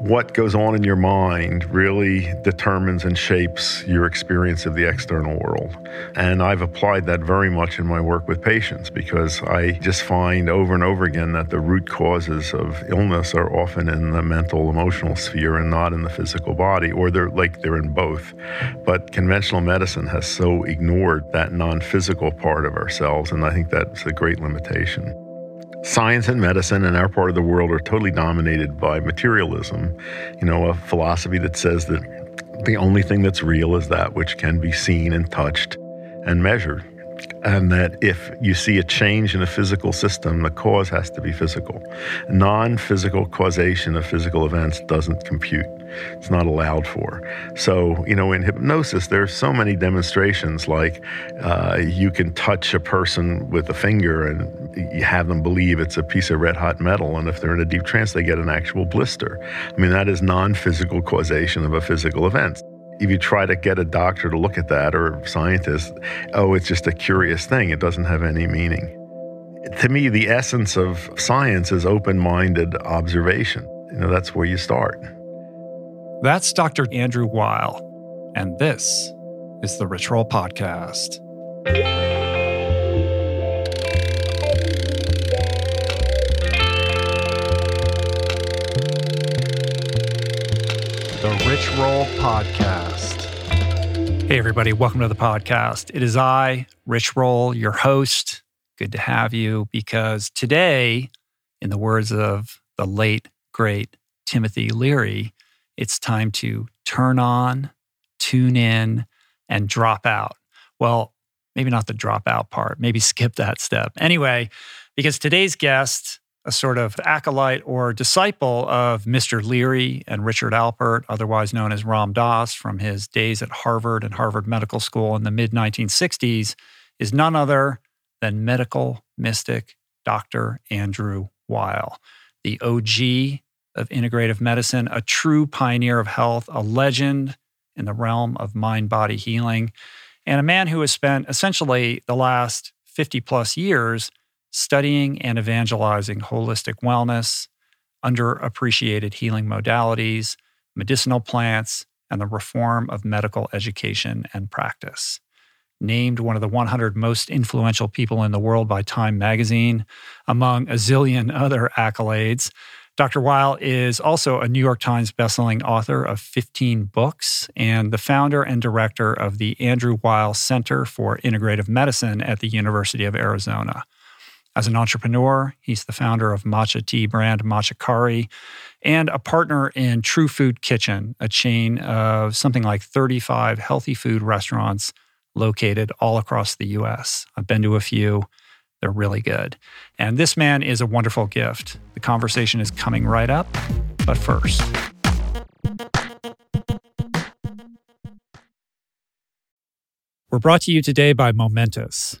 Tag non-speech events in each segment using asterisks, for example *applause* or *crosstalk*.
what goes on in your mind really determines and shapes your experience of the external world. And I've applied that very much in my work with patients because I just find over and over again that the root causes of illness are often in the mental emotional sphere and not in the physical body, or they're like they're in both. But conventional medicine has so ignored that non physical part of ourselves, and I think that's a great limitation. Science and medicine in our part of the world are totally dominated by materialism, you know, a philosophy that says that the only thing that's real is that which can be seen and touched and measured and that if you see a change in a physical system, the cause has to be physical. Non physical causation of physical events doesn't compute, it's not allowed for. So, you know, in hypnosis, there's so many demonstrations like uh, you can touch a person with a finger and you have them believe it's a piece of red hot metal. And if they're in a deep trance, they get an actual blister. I mean, that is non physical causation of a physical event if you try to get a doctor to look at that or scientists, oh, it's just a curious thing. It doesn't have any meaning. To me, the essence of science is open minded observation. You know, that's where you start. That's Dr. Andrew Weil. And this is the Rich Roll Podcast. Rich Roll Podcast. Hey, everybody, welcome to the podcast. It is I, Rich Roll, your host. Good to have you because today, in the words of the late, great Timothy Leary, it's time to turn on, tune in, and drop out. Well, maybe not the drop out part, maybe skip that step. Anyway, because today's guest a sort of acolyte or disciple of Mr. Leary and Richard Alpert, otherwise known as Ram Dass, from his days at Harvard and Harvard Medical School in the mid 1960s, is none other than medical mystic Dr. Andrew Weil, the OG of integrative medicine, a true pioneer of health, a legend in the realm of mind body healing, and a man who has spent essentially the last 50 plus years studying and evangelizing holistic wellness, underappreciated healing modalities, medicinal plants, and the reform of medical education and practice. Named one of the 100 most influential people in the world by Time magazine, among a zillion *laughs* other accolades, Dr. Weil is also a New York Times bestselling author of 15 books and the founder and director of the Andrew Weil Center for Integrative Medicine at the University of Arizona. As an entrepreneur, he's the founder of matcha tea brand Matcha Kari and a partner in True Food Kitchen, a chain of something like 35 healthy food restaurants located all across the US. I've been to a few. They're really good. And this man is a wonderful gift. The conversation is coming right up. But first, we're brought to you today by Momentous.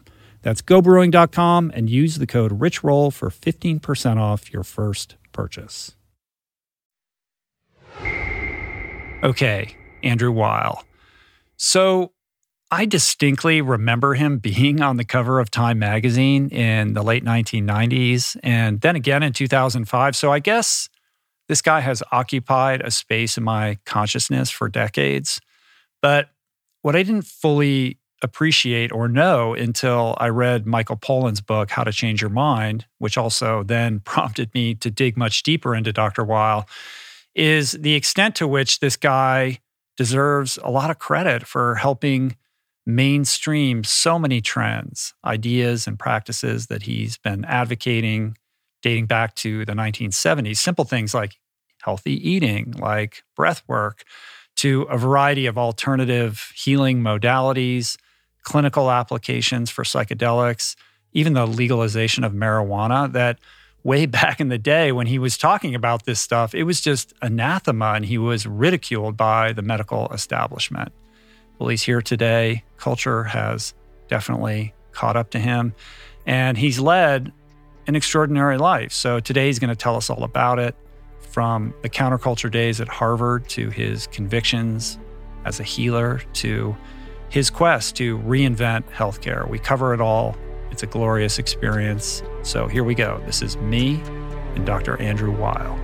That's gobrewing.com and use the code RICHROLL for 15% off your first purchase. Okay, Andrew Weil. So I distinctly remember him being on the cover of Time magazine in the late 1990s and then again in 2005. So I guess this guy has occupied a space in my consciousness for decades. But what I didn't fully appreciate or know until I read Michael Pollan's book, How to Change Your Mind, which also then *laughs* prompted me to dig much deeper into Dr. Weil, is the extent to which this guy deserves a lot of credit for helping mainstream so many trends, ideas, and practices that he's been advocating dating back to the 1970s. Simple things like healthy eating, like breath work, to a variety of alternative healing modalities clinical applications for psychedelics, even the legalization of marijuana that way *laughs* back in the day when he was talking about this stuff, it was just anathema and he was ridiculed by the medical establishment. Well, he's here today. Culture has definitely caught up to him and he's led an extraordinary life. So today he's going to tell us all about it from the counterculture days at Harvard to his convictions as a healer to his quest to reinvent healthcare. We cover it all It's a glorious experience. So here we go. This is me and Dr. Andrew Weil.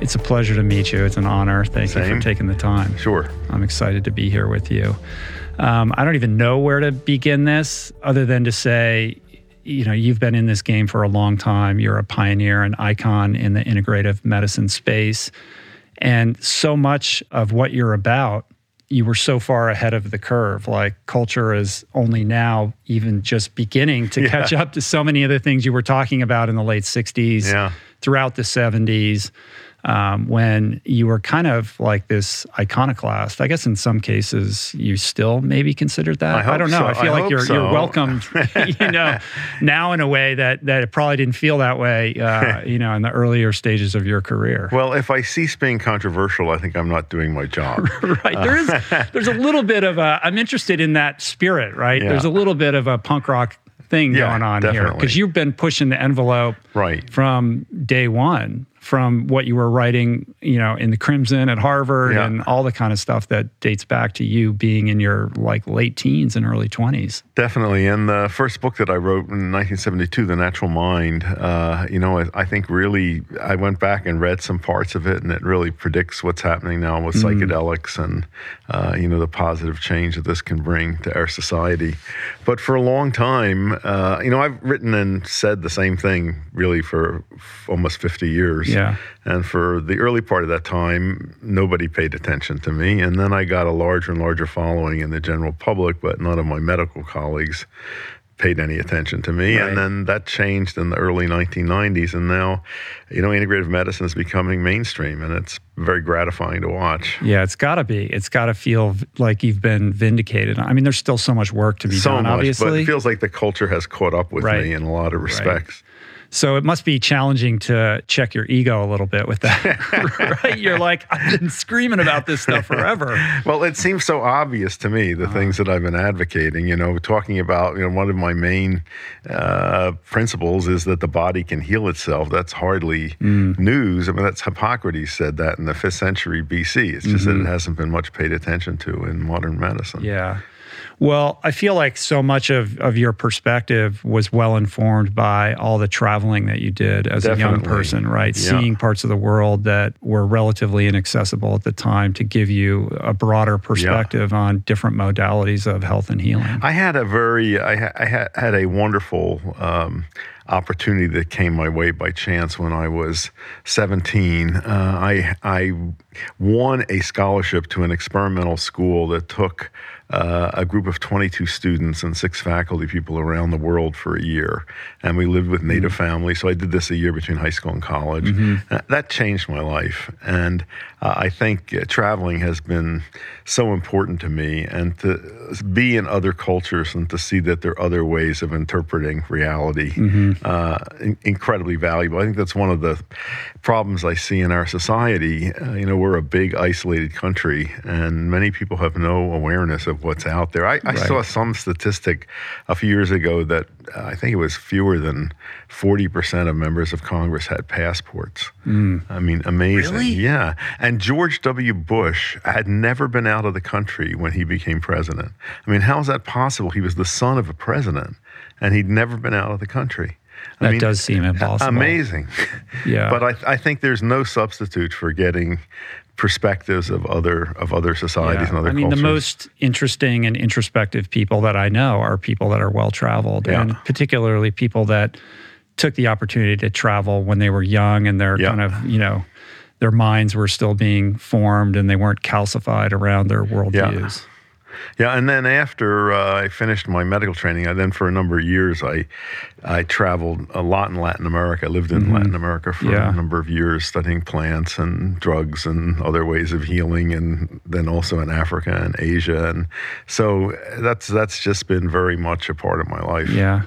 It's a pleasure to meet you. It's an honor. Thank Same. you for taking the time. Sure. I'm excited to be here with you. Um, I don't even know where to begin this other than to say, you know, you've been in this game for a long time. You're a pioneer, an icon in the integrative medicine space. And so much of what you're about, you were so far ahead of the curve. Like culture is only now even just beginning to *laughs* Yeah. catch up to so many of the things you were talking about in the late 60s Yeah. throughout the 70s um, when you were kind of like this iconoclast. I guess in some cases you still maybe considered that. I hope don't know. so. I feel I like you're you're welcomed, *laughs* *laughs* you know, now in a way that that it probably didn't feel that way, uh, *laughs* you know, in the earlier stages of your career. Well, if I cease being controversial, I think I'm not doing my job. right. There is there's a little bit of a I'm interested in that spirit, right? Yeah. There's a little bit of a punk rock thing Yeah, going on here because you've been pushing the envelope right. from day one from what you were writing you know in the crimson at harvard Yeah. and all the kind of stuff that dates back to you being in your like late teens and early 20s Definitely. And the first book that I wrote in 1972, The Natural Mind, uh, you know, I, I think really, I went back and read some parts of it, and it really predicts what's happening now with psychedelics and, uh, you know, the positive change that this can bring to our society. But for a long time, uh, you know, I've written and said the same thing really for f- almost 50 years. Yeah. And for the early part of that time, nobody paid attention to me. And then I got a larger and larger following in the general public, but none of my medical colleagues paid any attention to me. Right. And then that changed in the early 1990s. And now, you know, integrative medicine is becoming mainstream, and it's very gratifying to watch. yeah it's got to be it's got to feel like you've been vindicated i mean there's still so much work to be So done much, but obviously it feels like the culture has caught up with Right. me in a lot of respects. So it must be challenging to check your ego a little bit with that *laughs* right you're like i've been screaming about this stuff forever *laughs* Well, it seems so obvious to me the uh-huh. things that I've been advocating. You know, talking about you know one of my main uh, principles is that the body can heal itself. That's hardly mm. news. I mean, that's Hippocrates said that in the fifth century BC. It's just that it mm-hmm. hasn't been much paid attention to in modern medicine. Yeah. Well, I feel like so much of, of your perspective was well informed by all the traveling that you did as a young person, right? Yeah. Seeing parts of the world that were relatively inaccessible at the time to give you a broader perspective on different modalities of health and healing. I had a very, I, ha- I had, had a wonderful um, opportunity that came my way by chance when I was 17. Uh, I, I won a scholarship to an experimental school that took uh, a group of 22 students and six faculty people around the world for a year. And we lived with Native families. So I did this a year between high school and college. Uh, That changed my life. And uh, I think uh, traveling has been so important to me and to be in other cultures and to see that there are other ways of interpreting reality uh, in- incredibly valuable. I think that's one of the problems I see in our society. Uh, you know, we're a big isolated country and many people have no awareness of what's out there. I, I Right. saw some statistic a few years ago that uh, I think it was fewer than 40% of members of Congress had passports. I mean, amazing. Really? Yeah. And George W. Bush had never been out of the country when he became president. I mean, how is that possible? He was the son of a president and he'd never been out of the country. I That mean, does seem impossible. Amazing. Yeah. *laughs* But I, I think there's no substitute for getting perspectives of other of other societies and other I mean, cultures. the most interesting and introspective people that I know are people that are well traveled, Yeah. and particularly people that took the opportunity to travel when they were young and their Yeah. kind of, you know, their minds were still being formed and they weren't calcified around their worldviews. Yeah, and then after uh, I finished my medical training, I then for a number of years I I traveled a lot in Latin America. I lived in Latin America for Yeah. a number of years, studying plants and drugs and other ways of healing, and then also in Africa and Asia. And so that's that's just been very much a part of my life. Yeah.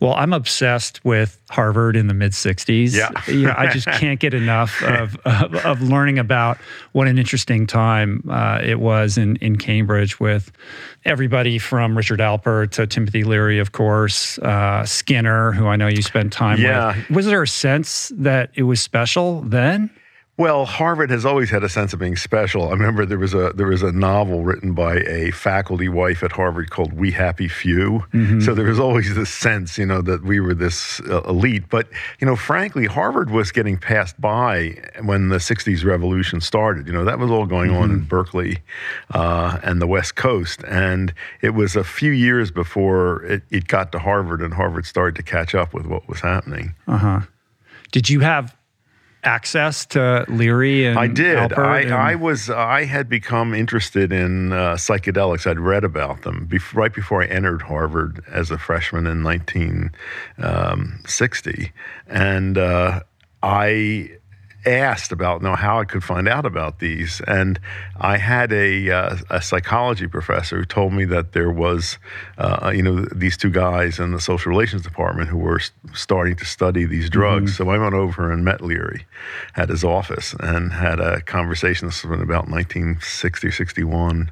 Well, I'm obsessed with Harvard in the mid 60s. Yeah. you know, I just can't get enough *laughs* of, of, of learning about what an interesting time uh, it was in, in Cambridge with everybody from Richard Alpert to Timothy Leary, of course, uh, Skinner, who I know you spent time Yeah. with. Was there a sense that it was special then? Well, Harvard has always had a sense of being special. I remember there was a there was a novel written by a faculty wife at Harvard called We Happy Few. Mm-hmm. So there was always this sense, you know, that we were this uh, elite. But you know, frankly, Harvard was getting passed by when the '60s revolution started. You know, that was all going mm-hmm. on in mm-hmm. Berkeley uh, and the West Coast, and it was a few years before it, it got to Harvard, and Harvard started to catch up with what was happening. Uh huh. Did you have access to Leary and I did. Alpert I, and... I was I had become interested in uh, psychedelics. I'd read about them right before I entered Harvard as a freshman in 1960, um, and uh, I asked about you know, how I could find out about these. And I had a, uh, a psychology professor who told me that there was, uh, you know, these two guys in the social relations department who were starting to study these drugs. Mm-hmm. So I went over and met Leary at his office and had a conversation. This was about 1960 or 61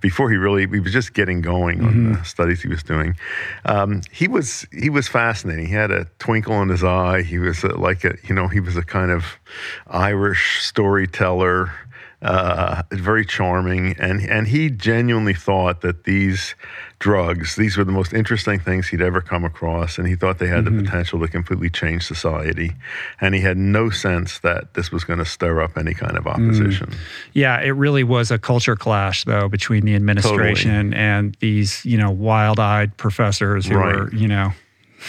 before he really he was just getting going on mm-hmm. the studies he was doing. Um, he was he was fascinating. He had a twinkle in his eye. He was a, like a you know he was a kind of Irish storyteller uh, very charming, and and he genuinely thought that these drugs, these were the most interesting things he'd ever come across, and he thought they had mm-hmm. the potential to completely change society, and he had no sense that this was going to stir up any kind of mm. opposition. Mm. Yeah, it really was a culture clash though between the administration totally. and these you know wild-eyed professors who right. were you know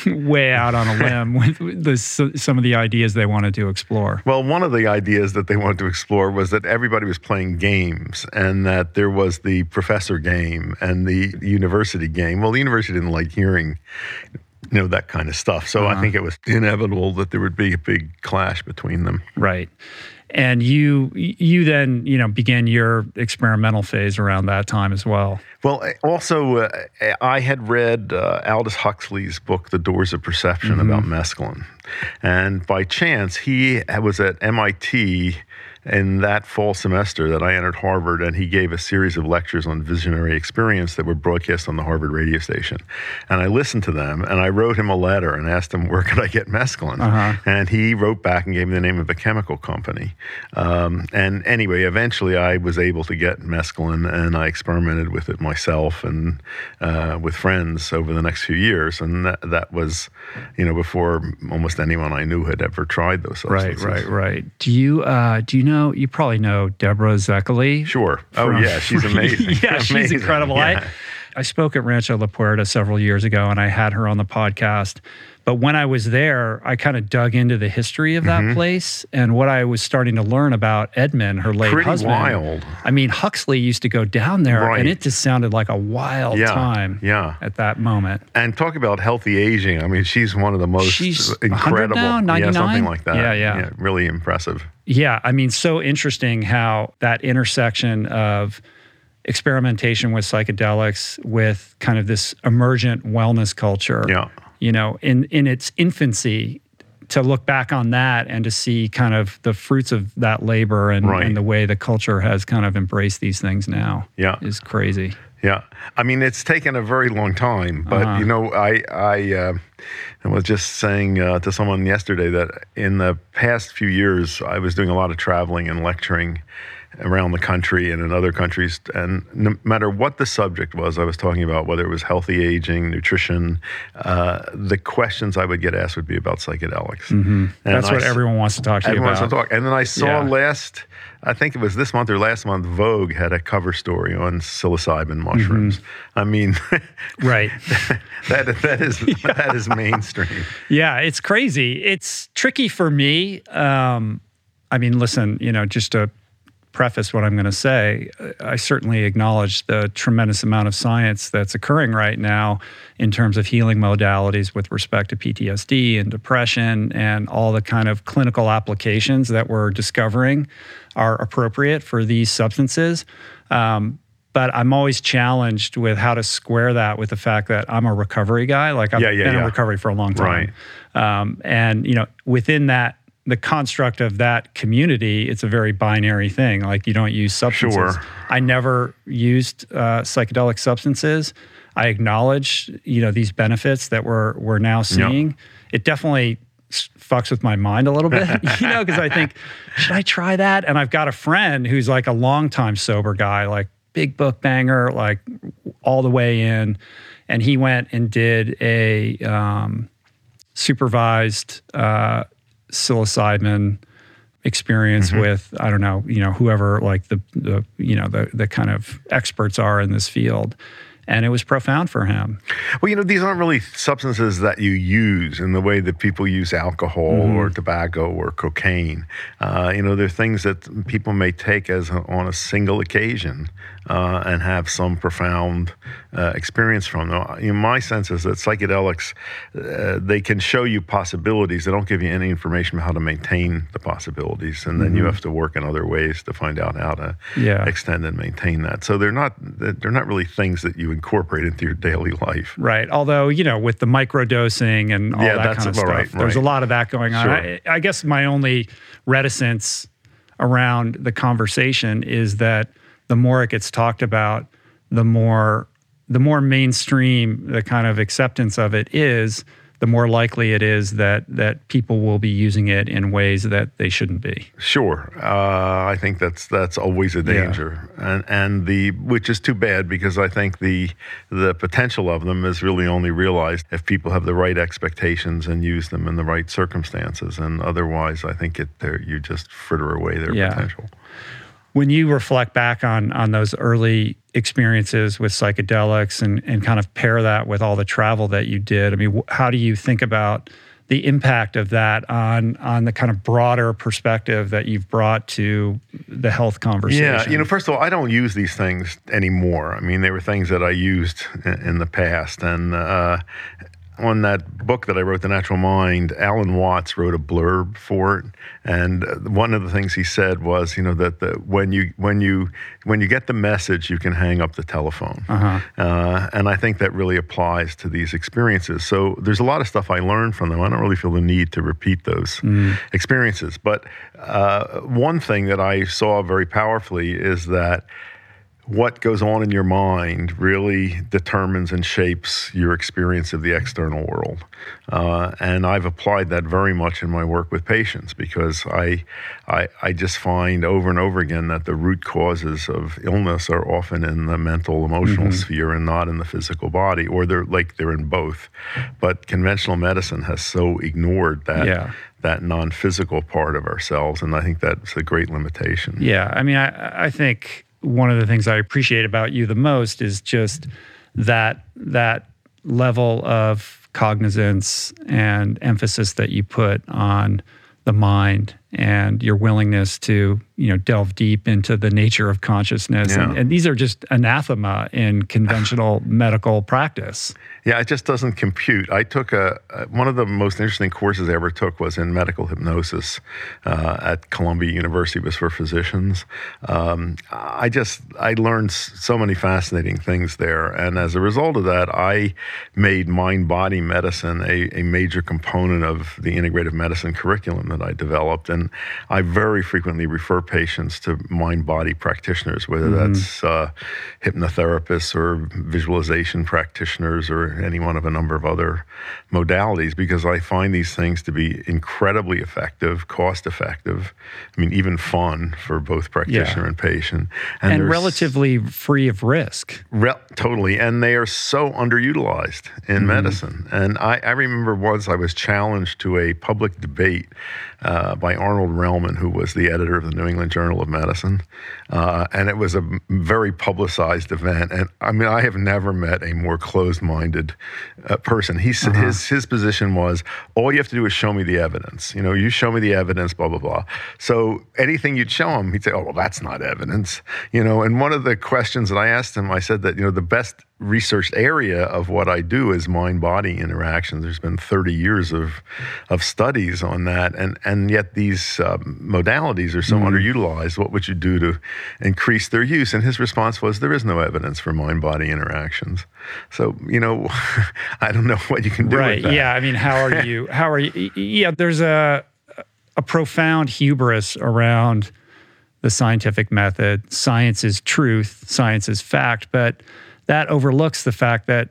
*laughs* way out on a limb with the, some of the ideas they wanted to explore. Well, one of the ideas that they wanted to explore was that everybody was playing games and that there was the professor game and the university game. Well, the university didn't like hearing you know that kind of stuff. So uh-huh. I think it was inevitable that there would be a big clash between them. Right and you you then you know began your experimental phase around that time as well. Well, also uh, I had read uh, Aldous Huxley's book, The Doors of Perception, mm-hmm. about mescaline, and by chance he was at MIT in that fall semester that I entered Harvard, and he gave a series of lectures on visionary experience that were broadcast on the Harvard radio station. And I listened to them, and I wrote him a letter and asked him where could I get mescaline. Uh-huh. And he wrote back and gave me the name of a chemical company. Um, and anyway, eventually I was able to get mescaline, and I experimented with it myself and uh, with friends over the next few years. And that, that was, you know, before almost anyone I knew had ever tried those substances. Right, right, right. Do you uh, do you know? Know, you probably know Deborah Szekely. Sure. Oh, *laughs* *laughs* yeah. She's amazing. yeah, amazing. she's incredible. Yeah. I, I spoke at Rancho La Puerta several years ago and I had her on the podcast. But when I was there, I kind of dug into the history of that mm-hmm. place and what I was starting to learn about Edmond, her late Pretty husband. wild. I mean, Huxley used to go down there, right. and it just sounded like a wild yeah, time. Yeah. At that moment. And talk about healthy aging. I mean, she's one of the most she's incredible. Now, 99? Yeah, something like that. Yeah, yeah, yeah. Really impressive. Yeah, I mean, so interesting how that intersection of experimentation with psychedelics with kind of this emergent wellness culture. Yeah you know, in in its infancy, to look back on that and to see kind of the fruits of that labor and, right. and the way the culture has kind of embraced these things now yeah. is crazy. Yeah, I mean it's taken a very long time, but uh-huh. you know I I, uh, I was just saying uh, to someone yesterday that in the past few years I was doing a lot of traveling and lecturing, around the country and in other countries. And no matter what the subject was, I was talking about whether it was healthy aging, nutrition, uh, the questions I would get asked would be about psychedelics. Mm-hmm. That's I, what everyone wants to talk to you about. Wants to talk. And then I saw yeah. last, I think it was this month or last month, Vogue had a cover story on psilocybin mushrooms. Mm-hmm. I mean, *laughs* right. that that is *laughs* yeah. that is mainstream. Yeah, it's crazy. It's tricky for me. Um, I mean, listen, you know, just to preface what I'm going to say, I certainly acknowledge the tremendous amount of science that's occurring right now in terms of healing modalities with respect to PTSD and depression and all the kind of clinical applications that we're discovering are appropriate for these substances. Um, but I'm always challenged with how to square that with the fact that I'm a recovery guy. Like I've yeah, yeah, been yeah. in recovery for a long time. Right. Um, and you know, within that the construct of that community, it's a very binary thing. Like you don't use substances. Sure. I never used uh, psychedelic substances. I acknowledge, you know, these benefits that we're we're now seeing. It definitely fucks with my mind a little bit, *laughs* *laughs* you know, because I think, should I try that? And I've got a friend who's like a longtime sober guy, like big book banger, like all the way in. And he went and did a um, supervised uh, psilocybin experience mm-hmm. with I don't know you know whoever like the the you know the the kind of experts are in this field and it was profound for him. Well, you know, these aren't really substances that you use in the way that people use alcohol mm-hmm. or tobacco or cocaine. Uh, you know, they're things that people may take as a, on a single occasion uh, and have some profound uh, experience from them. You know, my sense is that psychedelics uh, they can show you possibilities. They don't give you any information about how to maintain the possibilities, and then mm-hmm. you have to work in other ways to find out how to yeah. extend and maintain that. So they're not they're not really things that you incorporate into your daily life. Right. Although, you know, with the microdosing and all yeah, that kind of stuff, right, there's right. a lot of that going on. Sure. I, I guess my only reticence around the conversation is that the more it gets talked about, the more the more mainstream the kind of acceptance of it is, the more likely it is that that people will be using it in ways that they shouldn't be. Sure, uh, I think that's that's always a danger, yeah. and and the which is too bad because I think the the potential of them is really only realized if people have the right expectations and use them in the right circumstances, and otherwise, I think it you just fritter away their yeah. potential when you reflect back on on those early experiences with psychedelics and and kind of pair that with all the travel that you did, I mean, how do you think about the impact of that on on the kind of broader perspective that you've brought to the health conversation? Yeah, you know, first of all, I don't use these things anymore. I mean, they were things that I used in, the past, and uh, on that book that I wrote, The Natural Mind, Alan Watts wrote a blurb for it, and one of the things he said was, you know, that the, when you when you when you get the message, you can hang up the telephone, uh-huh. uh, and I think that really applies to these experiences. So there's a lot of stuff I learned from them. I don't really feel the need to repeat those mm. experiences, but uh, one thing that I saw very powerfully is that what goes on in your mind really determines and shapes your experience of the external world. Uh, and I've applied that very much in my work with patients because I, I, I, just find over and over again that the root causes of illness are often in the mental, emotional mm-hmm. sphere and not in the physical body, or they're like they're in both. But conventional medicine has so ignored that. Yeah that non-physical part of ourselves and i think that's a great limitation yeah i mean i, I think one of the things I appreciate about you the most is just that that level of cognizance and emphasis that you put on the mind and your willingness to you know delve deep into the nature of consciousness. Yeah. and, and, these are just anathema in conventional *laughs* medical practice. Yeah it just doesn't compute. I took a, one of the most interesting courses i ever took was in medical hypnosis uh, at columbia university it was for physicians. Um, i just i learned so many fascinating things there. And as a result of that i made mind body medicine a, a major component of the integrative medicine curriculum that i developed. And and I very frequently refer patients to mind body practitioners, whether mm-hmm. that's uh, hypnotherapists or visualization practitioners or any one of a number of other modalities, because I find these things to be incredibly effective, cost effective. I mean, even fun for both practitioner yeah. and patient, and, and relatively free of risk. Re- totally, and they are so underutilized in mm-hmm. medicine. And I, I remember once I was challenged to a public debate uh, by Arnold Relman, who was the editor of the New England Journal of Medicine. Uh, and it was a very publicized event. And I mean, I have never met a more closed minded uh, person. He, uh-huh. his, his position was all you have to do is show me the evidence. You know, you show me the evidence, blah, blah, blah. So anything you'd show him, he'd say, oh, well, that's not evidence. You know, and one of the questions that I asked him, I said that, you know, the best researched area of what I do is mind body interactions. There's been 30 years of, of studies on that. And, and yet these um, modalities are so mm. underutilized. What would you do to increase their use? And his response was there is no evidence for mind body interactions. So, you know, *laughs* I don't know what you can do. Right. Yeah. I mean, how are you? *laughs* How are you? Yeah. There's a, a profound hubris around the scientific method. Science is truth, science is fact. But that overlooks the fact that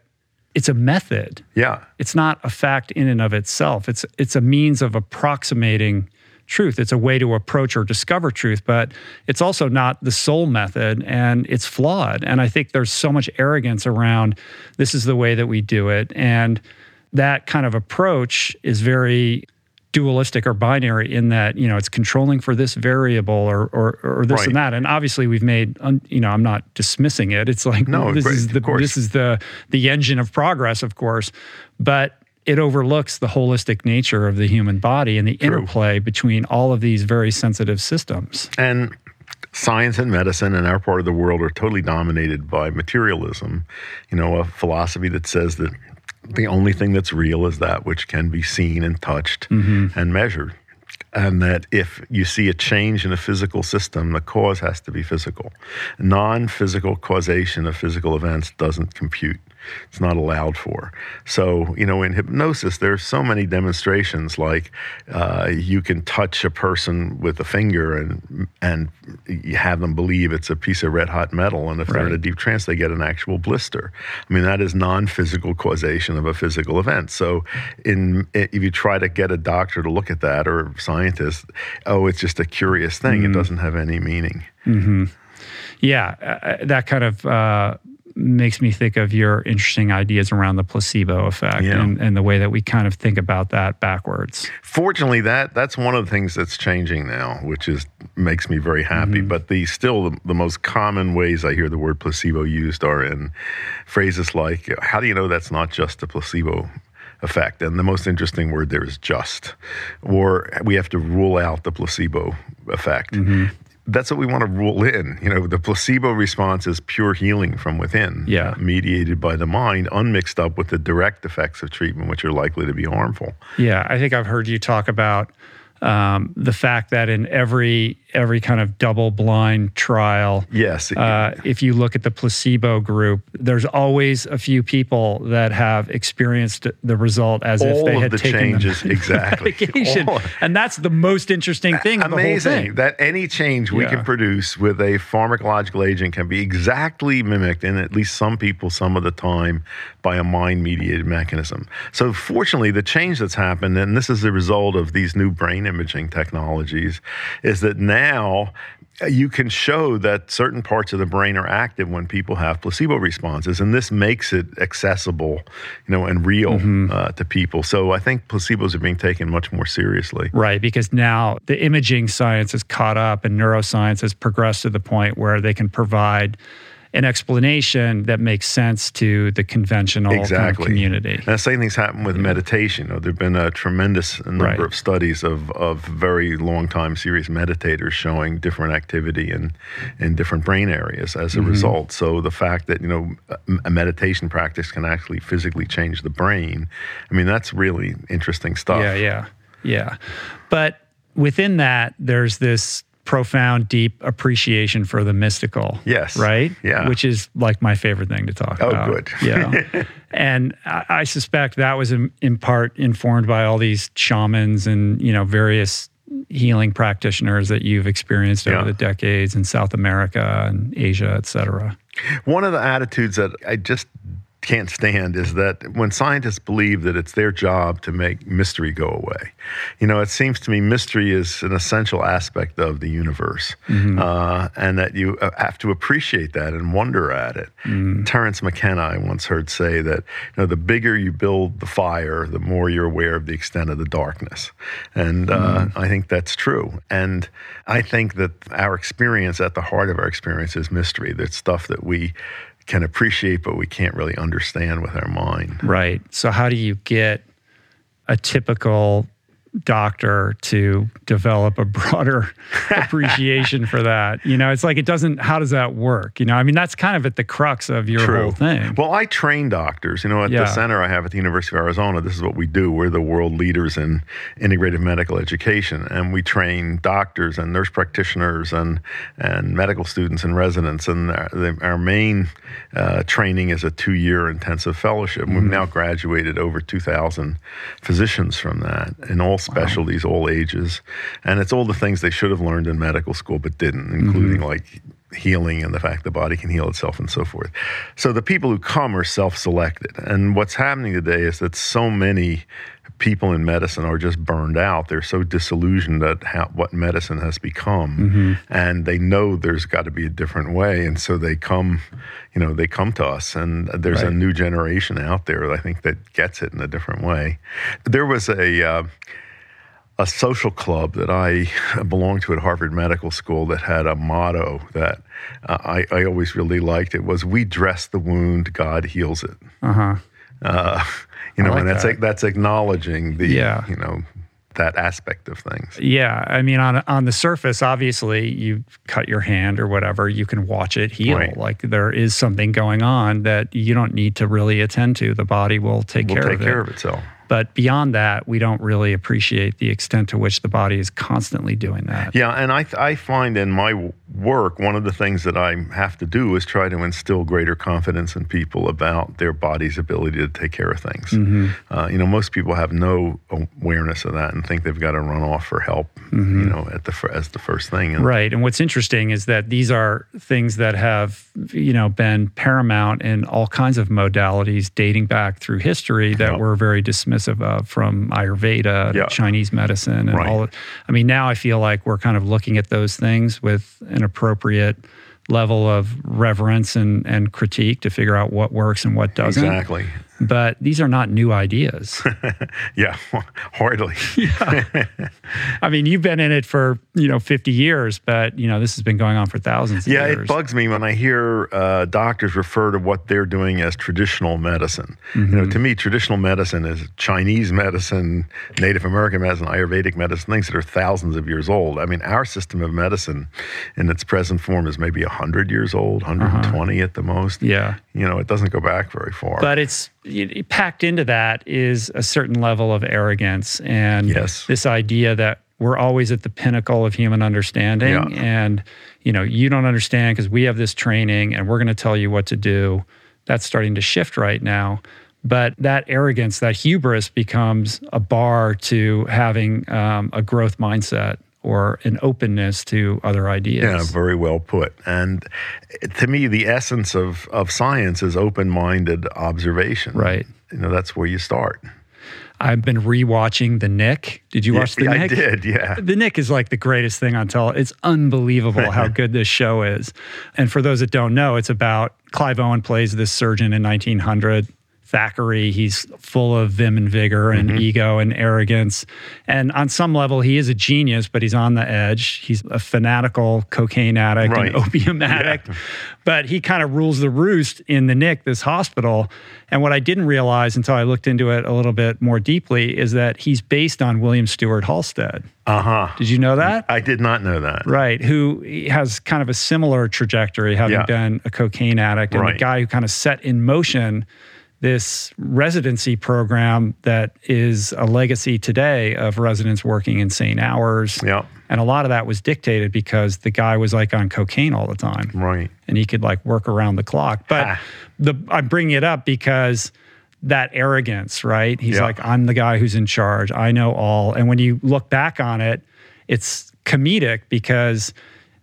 it's a method. Yeah. It's not a fact in and of itself. It's it's a means of approximating truth. It's a way to approach or discover truth, but it's also not the sole method and it's flawed. And I think there's so much arrogance around this is the way that we do it. And that kind of approach is very dualistic or binary in that you know it's controlling for this variable or or, or this Right. and that. And obviously we've made you know I'm not dismissing it. It's like No, this great, is the this is the the engine of progress of course but it overlooks the holistic nature of the human body and the interplay between all of these very sensitive systems. And science and medicine in our part of the world are totally dominated by materialism. You know, a philosophy that says that the only thing that's real is that which can be seen and touched mm-hmm. and measured. And that if you see a change in a physical system, the cause has to be physical. Non physical causation of physical events doesn't compute. It's not allowed for. So, you know, in hypnosis, there's so many demonstrations like uh, you can touch a person with a finger and and you have them believe it's a piece of red hot metal, and if they're in a deep trance, they get an actual blister. I mean, that is non-physical causation of a physical event. So, in if you try to get a doctor to look at that or a scientist, oh, it's just a curious thing. It doesn't have any meaning. yeah uh, that kind of uh, makes me think of your interesting ideas around the placebo effect Yeah. and, and the way that we kind of think about that backwards Fortunately, that that's one of the things that's changing now, which is makes me very happy. Mm-hmm. But the still the, the most common ways I hear the word placebo used are in phrases like, "How do you know that's not just a placebo?" Effect. And the most interesting word there is just, or we have to rule out the placebo effect. Mm-hmm. That's what we want to rule in. You know, the placebo response is pure healing from within, Yeah. mediated by the mind, unmixed up with the direct effects of treatment, which are likely to be harmful. Yeah, I think I've heard you talk about um, the fact that in every every kind of double blind trial, Yes, uh, if you look at the placebo group, there's always a few people that have experienced the result as if they had the taken changes the *laughs* exactly medication, All- and that's the most interesting thing. Of the whole amazing thing. that any change we Yeah. can produce with a pharmacological agent can be exactly mimicked in at least some people some of the time by a mind mediated mechanism so fortunately the change that's happened and this is the result of these new brain imaging technologies is that now uh, you can show that certain parts of the brain are active when people have placebo responses, and this makes it accessible, you know, and real Mm-hmm. uh, to people. So I think placebos are being taken much more seriously. Right, because now the imaging science has caught up and neuroscience has progressed to the point where they can provide an explanation that makes sense to the conventional kind of Exactly. community. And the same things happen with meditation. You know, there have been a tremendous number Right. of studies of, of very long time serious meditators showing different activity in, in different brain areas as Mm-hmm. a result. So the fact that, you know, a meditation practice can actually physically change the brain, I mean, that's really interesting stuff. Yeah, yeah, yeah. But within that, there's this profound, deep appreciation for the mystical. Yes. Right? Yeah. Which is like my favorite thing to talk Oh, about. Oh, good. *laughs* Yeah. *laughs* and I, I suspect that was in, in part informed by all these shamans and, you know, various healing practitioners that you've experienced Yeah. over the decades in South America and Asia, et cetera. One of the attitudes that I just can't stand is that when scientists believe that it's their job to make mystery go away. You know, it seems to me mystery is an essential aspect of the universe, uh, and that you uh, have to appreciate that and wonder at it. Terence McKenna, I once heard say that you know the bigger you build the fire, the more you're aware of the extent of the darkness, and uh, I think that's true. And I think that our experience, at the heart of our experience, is mystery. That's stuff that we can appreciate, but we can't really understand with our mind. Right. So, how do you get a typical doctor to develop a broader *laughs* appreciation for that? You know, it's like it doesn't, how does that work? You know, I mean, that's kind of at the crux of your whole thing. Well, I train doctors. You know, at Yeah. the center I have at the University of Arizona, this is what we do. We're the world leaders in integrative medical education, and we train doctors and nurse practitioners and and medical students and residents. And our, the, our main uh, training is a two-year intensive fellowship. We've Mm-hmm. now graduated over 2,000 physicians from that in all specialties, all ages, and it's all the things they should have learned in medical school but didn't, including like healing and the fact the body can heal itself and so forth. So the people who come are self-selected, and what's happening today is that so many people in medicine are just burned out. They're so disillusioned at how, what medicine has become, mm-hmm. and they know there's got to be a different way, and so they come, you know, they come to us, and there's right. a new generation out there. I think that gets it in a different way. There was a. Uh, a social club that I belonged to at Harvard Medical School that had a motto that uh, I, I, always really liked. It was "We dress the wound, God heals it." Uh-huh. Uh, you know, like and that's that. that's acknowledging the yeah. you know that aspect of things. Yeah, I mean, on on the surface, obviously, you cut your hand or whatever, you can watch it heal. Right. Like there is something going on that you don't need to really attend to. The body will take will care take of care it. of itself. But beyond that, we don't really appreciate the extent to which the body is constantly doing that. Yeah, and I, I find in my work, one of the things that I have to do is try to instill greater confidence in people about their body's ability to take care of things. Mm-hmm. Uh, you know, most people have no awareness of that and think they've got to run off for help. Mm-hmm. You know, at the as the first thing. And, right. And what's interesting is that these are things that have you know been paramount in all kinds of modalities dating back through history that yep. were very dismissive of from Ayurveda to Chinese medicine and right. all. I mean, now I feel like we're kind of looking at those things with an appropriate level of reverence and, and critique to figure out what works and what doesn't. Exactly but these are not new ideas. *laughs* yeah, hardly. yeah. I mean, you've been in it for, you know, 50 years, but, you know, this has been going on for thousands yeah, years. it bugs me when I hear uh, doctors refer to what they're doing as traditional medicine. Mm-hmm. You know, mm-hmm. to me, traditional medicine is Chinese medicine, Native American medicine, Ayurvedic medicine, things that are thousands of years old. I mean, our system of medicine in its present form is maybe 100 years old, 120 uh-huh. at the most. Yeah. You know, it doesn't go back very far. But it's packed into that is a certain level of arrogance and yes. this idea that we're always at the pinnacle of human understanding yeah. and you know you don't understand because we have this training and we're going to tell you what to do that's starting to shift right now but that arrogance that hubris becomes a bar to having um, a growth mindset or an openness to other ideas. Yeah, very well put. And to me, the essence of, of science is open minded observation. Right. You know, that's where you start. I've been rewatching The Knick. Did you watch yeah, The Knick? I did, yeah. The Knick is like the greatest thing on television. It's unbelievable how *laughs* good this show is. And for those that don't know, it's about Clive Owen plays this surgeon in 1900 Thackery. He's full of vim and vigor and mm-hmm. ego and arrogance. And on some level, he is a genius, but he's on the edge. He's a fanatical cocaine addict right. and *laughs* opium addict. Yeah. But he kind of rules the roost in the Knick, this hospital. And what I didn't realize until I looked into it a little bit more deeply is that he's based on William Stewart Halsted. Uh huh. Did you know that? I did not know that. Right. Who has kind of a similar trajectory, having yeah. been a cocaine addict and right. the guy who kind of set in motion this residency program that is a legacy today of residents working insane hours. Yeah. And a lot of that was dictated because the guy was like on cocaine all the time. Right. And he could like work around the clock. But ah. the I'm bringing it up because that arrogance, right? He's yeah. like, I'm the guy who's in charge. I know all. And when you look back on it, it's comedic because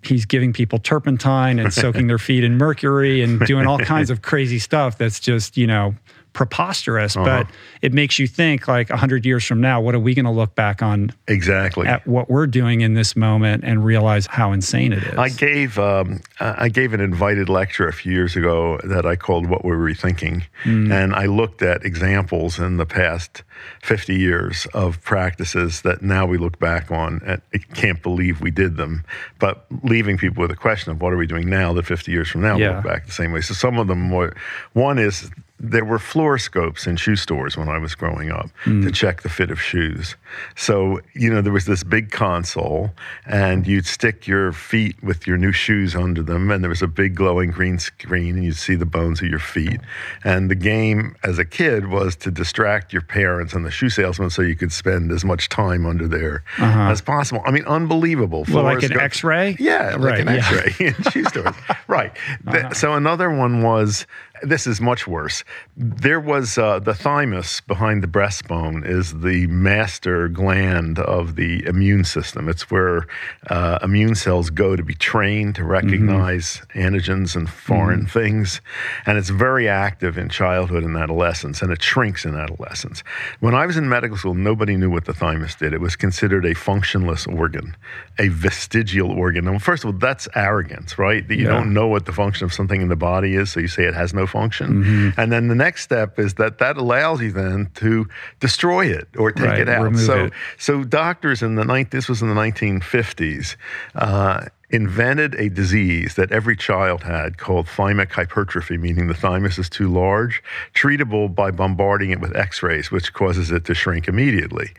he's giving people turpentine and soaking their feet in mercury and doing all kinds of crazy stuff that's just, you know, preposterous, uh-huh. but it makes you think like 100 years from now, what are we going to look back on exactly at what we're doing in this moment and realize how insane it is? I gave um, I gave an invited lecture a few years ago that I called "What We're Rethinking," mm. and I looked at examples in the past 50 years of practices that now we look back on and can't believe we did them, but leaving people with a question of what are we doing now that 50 years from now yeah. look back the same way. So some of them were one is there were fluoroscopes in shoe stores when I was growing up mm. to check the fit of shoes. So, you know, there was this big console, and you'd stick your feet with your new shoes under them, and there was a big glowing green screen, and you'd see the bones of your feet. And the game as a kid was to distract your parents and the shoe salesman so you could spend as much time under there uh-huh. as possible. I mean, unbelievable. Well, like an x ray? Yeah, like right, an yeah. x ray in shoe stores. *laughs* right. Uh-huh. So, another one was this is much worse. There was uh, the thymus behind the breastbone is the master gland of the immune system. It's where uh, immune cells go to be trained to recognize mm-hmm. antigens and foreign mm-hmm. things, and it's very active in childhood and adolescence, and it shrinks in adolescence. When I was in medical school, nobody knew what the thymus did. It was considered a functionless organ, a vestigial organ. And first of all, that's arrogance, right? That you yeah. don't know what the function of something in the body is, so you say it has no function. Mm-hmm. And then the next step is that that allows you then to destroy it or take right, it out. So, it. so doctors in the ninth, this was in the 1950s, uh, invented a disease that every child had called thymic hypertrophy, meaning the thymus is too large, treatable by bombarding it with x rays, which causes it to shrink immediately.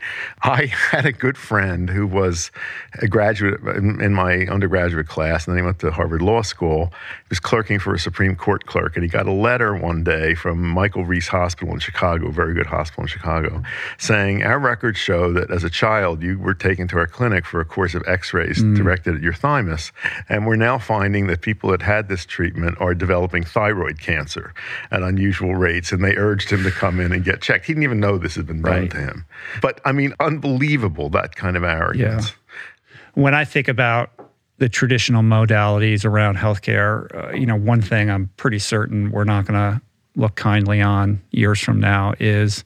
I *laughs* had a good friend who was a graduate in my undergraduate class, and then he went to Harvard Law School. He was clerking for a Supreme Court clerk, and he got a letter one day from Michael Reese Hospital in Chicago, a very good hospital in Chicago, saying, Our records show that as a child, you were taken to our clinic for a course of x rays mm. directed at your thymus. And we're now finding that people that had this treatment are developing thyroid cancer at unusual rates. And they urged him to come in and get checked. He didn't even know this had been done right. to him. But I mean, unbelievable that kind of arrogance. Yeah. When I think about the traditional modalities around healthcare, uh, you know, one thing I'm pretty certain we're not going to look kindly on years from now is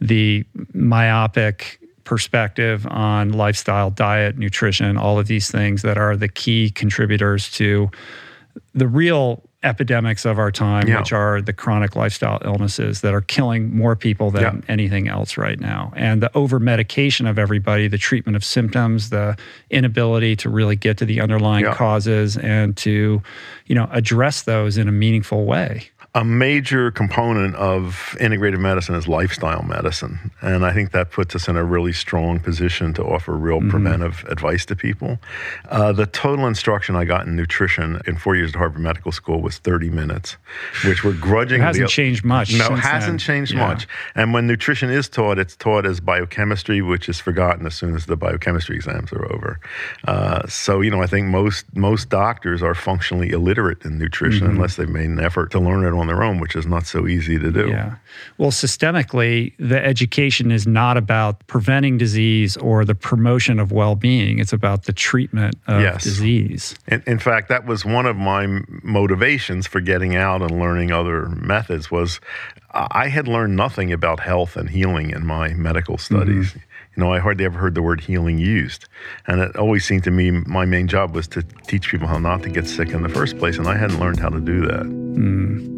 the myopic perspective on lifestyle, diet, nutrition, all of these things that are the key contributors to the real epidemics of our time, yeah. which are the chronic lifestyle illnesses that are killing more people than yeah. anything else right now. And the over medication of everybody, the treatment of symptoms, the inability to really get to the underlying yeah. causes and to, you know, address those in a meaningful way a major component of integrative medicine is lifestyle medicine. And I think that puts us in a really strong position to offer real mm-hmm. preventive advice to people. Uh, the total instruction I got in nutrition in four years at Harvard Medical School was 30 minutes, which were grudgingly. It hasn't changed much. No, it hasn't then. changed yeah. much. And when nutrition is taught, it's taught as biochemistry, which is forgotten as soon as the biochemistry exams are over. Uh, so, you know, I think most, most doctors are functionally illiterate in nutrition mm-hmm. unless they've made an effort to learn it on their own, which is not so easy to do. Yeah. Well, systemically, the education is not about preventing disease or the promotion of well being, it's about the treatment of yes. disease. In, in fact, that was one of my motivations for getting out and learning other methods was I had learned nothing about health and healing in my medical studies. Mm-hmm. You know, I hardly ever heard the word healing used. And it always seemed to me my main job was to teach people how not to get sick in the first place. And I hadn't learned how to do that. Mm.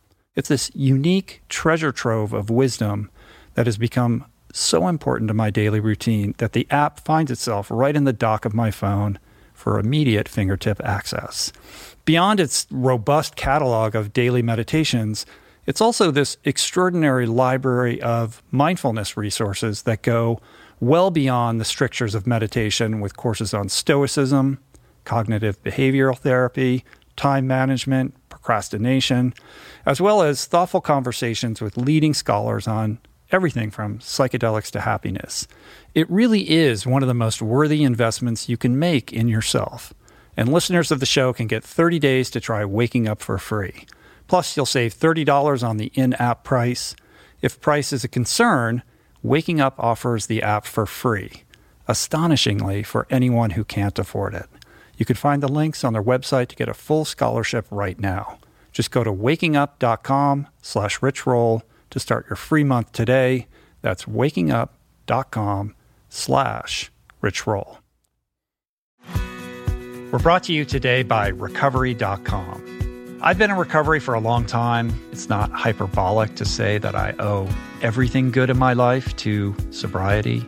It's this unique treasure trove of wisdom that has become so important to my daily routine that the app finds itself right in the dock of my phone for immediate fingertip access. Beyond its robust catalog of daily meditations, it's also this extraordinary library of mindfulness resources that go well beyond the strictures of meditation with courses on stoicism, cognitive behavioral therapy, time management, procrastination, as well as thoughtful conversations with leading scholars on everything from psychedelics to happiness. It really is one of the most worthy investments you can make in yourself. And listeners of the show can get 30 days to try Waking Up for free. Plus, you'll save $30 on the in app price. If price is a concern, Waking Up offers the app for free, astonishingly for anyone who can't afford it. You can find the links on their website to get a full scholarship right now. Just go to wakingup.com slash richroll to start your free month today. That's wakingup.com slash richroll. We're brought to you today by recovery.com. I've been in recovery for a long time. It's not hyperbolic to say that I owe everything good in my life to sobriety.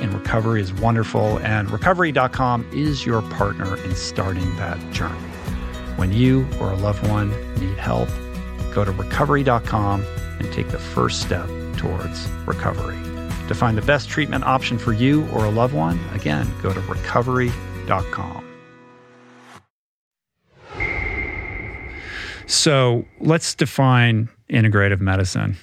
in recovery is wonderful, and recovery.com is your partner in starting that journey. When you or a loved one need help, go to recovery.com and take the first step towards recovery. To find the best treatment option for you or a loved one, again, go to recovery.com. So let's define integrative medicine.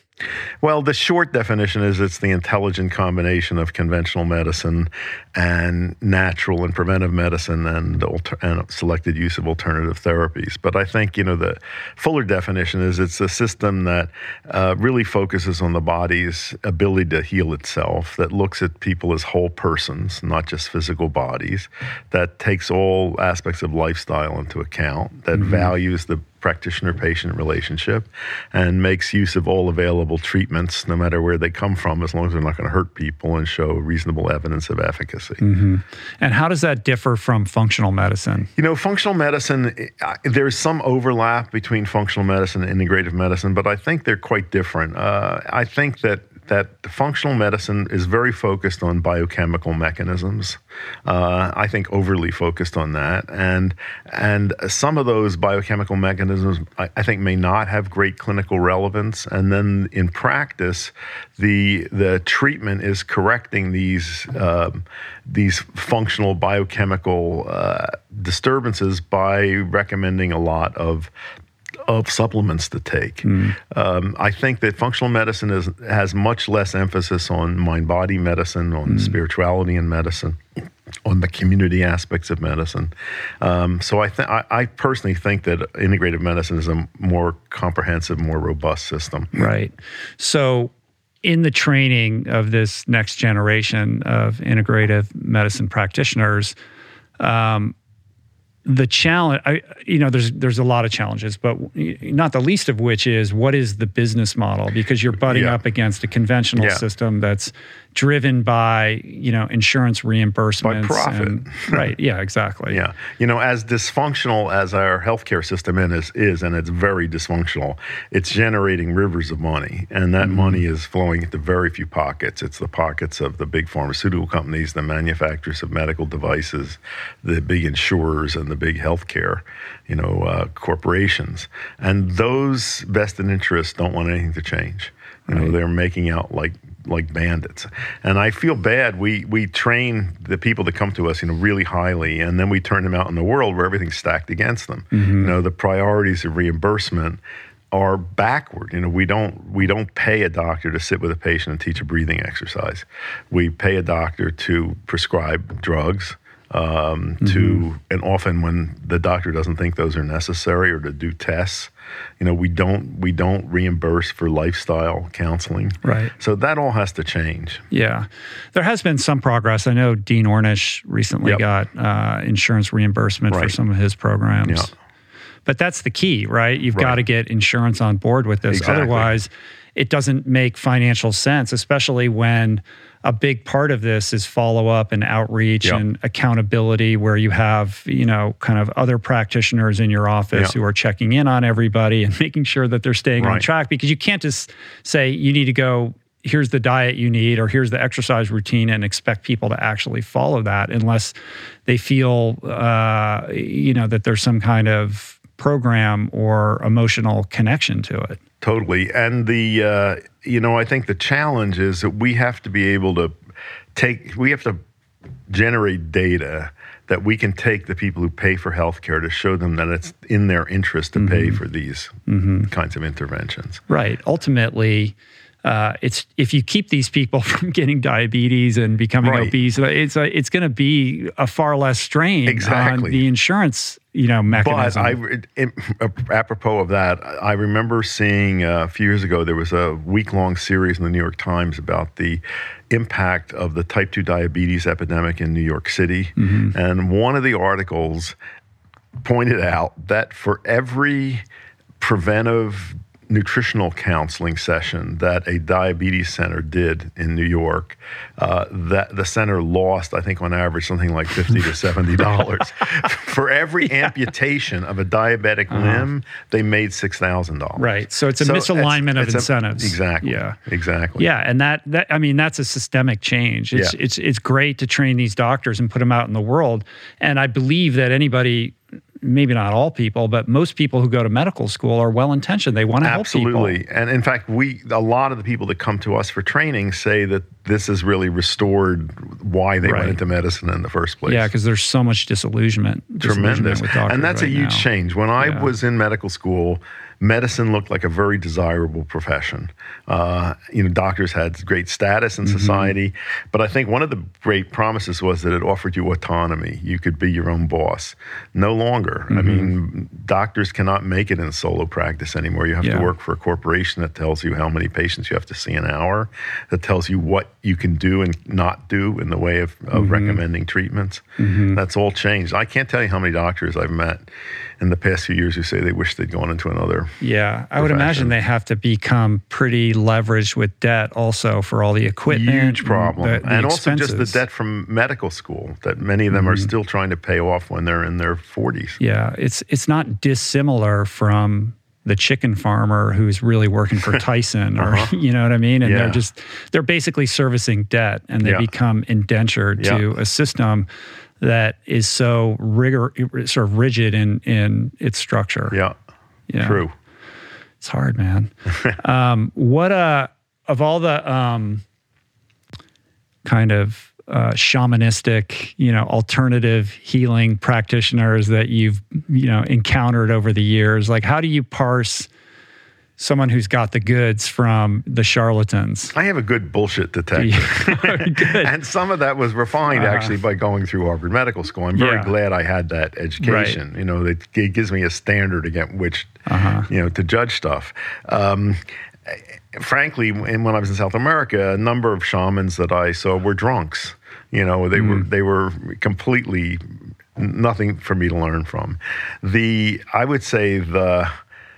Well, the short definition is it's the intelligent combination of conventional medicine and natural and preventive medicine and, alter- and selected use of alternative therapies. But I think, you know, the fuller definition is it's a system that uh, really focuses on the body's ability to heal itself, that looks at people as whole persons, not just physical bodies, that takes all aspects of lifestyle into account, that mm-hmm. values the practitioner patient relationship and makes use of all available treatments, no matter where they come from, as long as they're not going to hurt people and show reasonable evidence of efficacy. Mm-hmm. And how does that differ from functional medicine? You know, functional medicine, there's some overlap between functional medicine and integrative medicine, but I think they're quite different. Uh, I think that that functional medicine is very focused on biochemical mechanisms. Uh, I think overly focused on that, and and some of those biochemical mechanisms I, I, think may not have great clinical relevance. And then in practice, the the treatment is correcting these um, these functional biochemical uh, disturbances by recommending a lot of of supplements to take. Mm. Um, I think that functional medicine is, has much less emphasis on mind body medicine, on mm. spirituality in medicine, on the community aspects of medicine. Um, so I, th- I, I, personally think that integrative medicine is a more comprehensive, more robust system. Right. So in the training of this next generation of integrative medicine practitioners, um, the challenge I, you know there's there's a lot of challenges but not the least of which is what is the business model because you're butting yeah. up against a conventional yeah. system that's driven by you know insurance reimbursements by profit and, *laughs* right yeah exactly yeah you know as dysfunctional as our healthcare system is is and it's very dysfunctional it's generating rivers of money and that mm-hmm. money is flowing into very few pockets it's the pockets of the big pharmaceutical companies the manufacturers of medical devices the big insurers and the big healthcare you know uh, corporations and those vested interests don't want anything to change you know, they're making out like like bandits. And I feel bad. We we train the people that come to us, you know, really highly, and then we turn them out in the world where everything's stacked against them. Mm-hmm. You know, the priorities of reimbursement are backward. You know, we don't we don't pay a doctor to sit with a patient and teach a breathing exercise. We pay a doctor to prescribe drugs um, mm-hmm. to and often when the doctor doesn't think those are necessary or to do tests you know we don't we don't reimburse for lifestyle counseling right so that all has to change yeah there has been some progress i know dean ornish recently yep. got uh, insurance reimbursement right. for some of his programs yep. but that's the key right you've right. got to get insurance on board with this exactly. otherwise it doesn't make financial sense especially when a big part of this is follow up and outreach and accountability where you have you know kind of other practitioners in your office who are checking in on everybody and *laughs* making sure that they're staying right. on track because you can't just say you need to go here's the diet you need or here's the exercise routine and expect people to actually follow that unless they feel uh, you know that there's some kind of program or emotional connection to it Totally. And the, uh, you know, I think the challenge is that we have to be able to take, we have to generate data that we can take the people who pay for healthcare to show them that it's in their interest to mm-hmm. pay for these mm-hmm. kinds of interventions. Right. Ultimately, uh, it's if you keep these people *laughs* from getting diabetes and becoming right. obese, it's a, it's going to be a far less strain exactly. on the insurance you know mechanism. But I, *laughs* apropos of that, I remember seeing uh, a few years ago there was a week long series in the New York Times about the impact of the type two diabetes epidemic in New York City, mm-hmm. and one of the articles pointed out that for every preventive nutritional counseling session that a diabetes center did in New York, uh, that the center lost, I think, on average, something like fifty to seventy *laughs* dollars for every *laughs* yeah. amputation of a diabetic uh-huh. limb. They made six thousand dollars. Right. So it's a so misalignment it's, of it's incentives. A, exactly. Yeah. Exactly. Yeah, and that that I mean that's a systemic change. It's yeah. it's it's great to train these doctors and put them out in the world, and I believe that anybody maybe not all people, but most people who go to medical school are well intentioned. They want to help people. Absolutely. And in fact, we a lot of the people that come to us for training say that this has really restored why they right. went into medicine in the first place. Yeah, because there's so much disillusionment. Tremendous. Disillusionment and that's right a huge now. change. When I yeah. was in medical school, medicine looked like a very desirable profession. Uh, you know, doctors had great status in mm-hmm. society, but I think one of the great promises was that it offered you autonomy. You could be your own boss. No longer. Mm-hmm. I mean, doctors cannot make it in solo practice anymore. You have yeah. to work for a corporation that tells you how many patients you have to see an hour, that tells you what you can do and not do in the way of, of mm-hmm. recommending treatments. Mm-hmm. That's all changed. I can't tell you how many doctors I've met in the past few years who say they wish they'd gone into another. Yeah, I would imagine they have to become pretty leveraged with debt also for all the equipment. Huge problem. The, the and also just the debt from medical school that many of them mm-hmm. are still trying to pay off when they're in their 40s. Yeah, it's it's not dissimilar from the chicken farmer who's really working for *laughs* Tyson or uh-huh. *laughs* you know what I mean and yeah. they're just they're basically servicing debt and they yeah. become indentured yeah. to a system that is so rigor sort of rigid in in its structure. Yeah. yeah. True. It's hard, man. *laughs* um, what uh of all the um kind of uh, shamanistic, you know, alternative healing practitioners that you've, you know, encountered over the years? Like, how do you parse someone who's got the goods from the charlatans? I have a good bullshit detector. *laughs* and some of that was refined uh, actually by going through Harvard Medical School. I'm very yeah. glad I had that education. Right. You know, it, it, gives me a standard against which, uh-huh. you know, to judge stuff. Um, frankly, when I was in South America, a number of shamans that I saw were drunks. You know, they mm. were they were completely nothing for me to learn from. The I would say the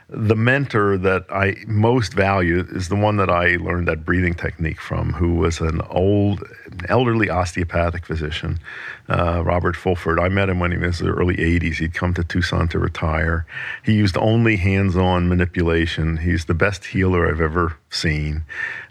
the mentor that I most value is the one that I learned that breathing technique from, who was an old, elderly osteopathic physician, uh, Robert Fulford. I met him when he was in the early 80s. He'd come to Tucson to retire. He used only hands on manipulation. He's the best healer I've ever seen.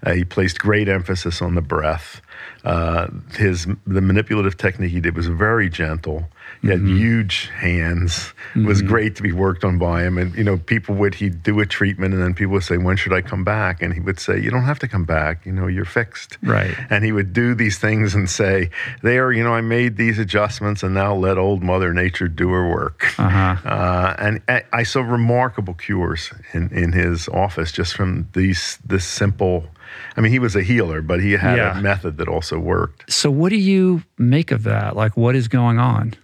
Uh, he placed great emphasis on the breath. Uh, his the manipulative technique he did was very gentle. He had mm-hmm. huge hands. It was mm-hmm. great to be worked on by him. And you know, people would he'd do a treatment, and then people would say, "When should I come back?" And he would say, "You don't have to come back. You know, you're fixed." Right. And he would do these things and say, "There, you know, I made these adjustments, and now let old Mother Nature do her work." Uh-huh. Uh, and, and I saw remarkable cures in in his office just from these this simple I mean, he was a healer, but he had yeah. a method that also worked. So, what do you make of that? Like, what is going on?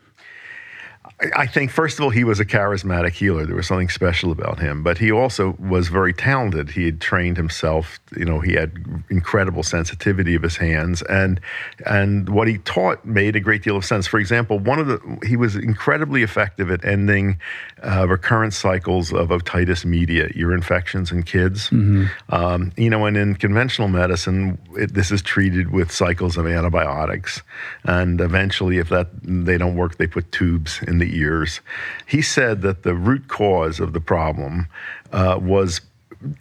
I think, first of all, he was a charismatic healer. There was something special about him. But he also was very talented. He had trained himself. You know, he had incredible sensitivity of his hands, and and what he taught made a great deal of sense. For example, one of the he was incredibly effective at ending uh, recurrent cycles of otitis media, ear infections in kids. Mm-hmm. Um, you know, and in conventional medicine, it, this is treated with cycles of antibiotics, and eventually, if that they don't work, they put tubes in the years. He said that the root cause of the problem uh, was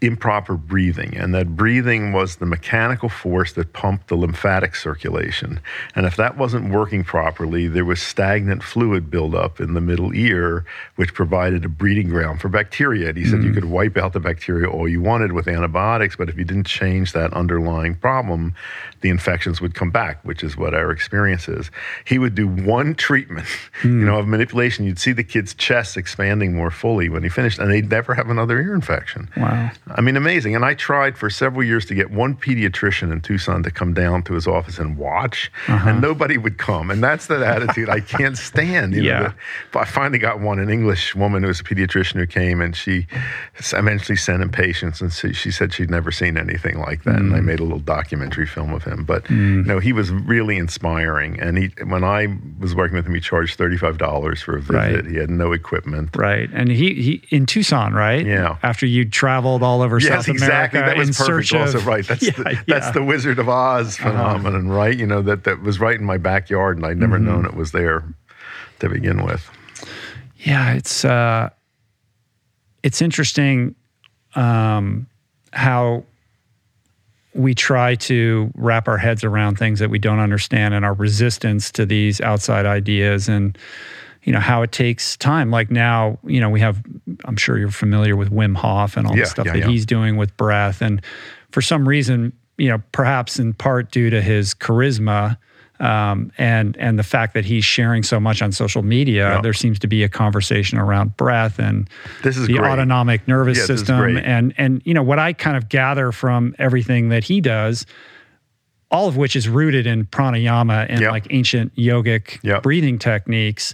improper breathing, and that breathing was the mechanical force that pumped the lymphatic circulation. And if that wasn't working properly, there was stagnant fluid buildup in the middle ear, which provided a breeding ground for bacteria. And he said mm. you could wipe out the bacteria all you wanted with antibiotics, but if you didn't change that underlying problem, the infections would come back, which is what our experience is. He would do one treatment, mm. *laughs* you know, of manipulation. You'd see the kid's chest expanding more fully when he finished, and they'd never have another ear infection. Wow. I mean, amazing. And I tried for several years to get one pediatrician in Tucson to come down to his office and watch, uh-huh. and nobody would come. And that's the attitude I can't *laughs* stand. You yeah. Know, the, I finally got one, an English woman who was a pediatrician who came, and she eventually sent him patients, and she, she said she'd never seen anything like that. Mm. And I made a little documentary film of him. But mm. you know, he was really inspiring. And he, when I was working with him, he charged thirty-five dollars for a visit. Right. He had no equipment. Right. And he, he in Tucson, right? Yeah. After you traveled all over yes, South exactly. America. That was perfect. Of, also, right. That's *laughs* yeah, the, that's the Wizard of Oz uh-huh. phenomenon, uh-huh. right? You know that that was right in my backyard, and I'd never mm-hmm. known it was there to begin with. Yeah, it's uh, it's interesting um, how we try to wrap our heads around things that we don't understand and our resistance to these outside ideas and you know how it takes time like now you know we have i'm sure you're familiar with wim hof and all yeah, the stuff yeah, that yeah. he's doing with breath and for some reason you know perhaps in part due to his charisma um, and and the fact that he's sharing so much on social media, there seems to be a conversation around breath and this is the great. autonomic nervous yeah, system. And and you know what I kind of gather from everything that he does, all of which is rooted in pranayama and yep. like ancient yogic yep. breathing techniques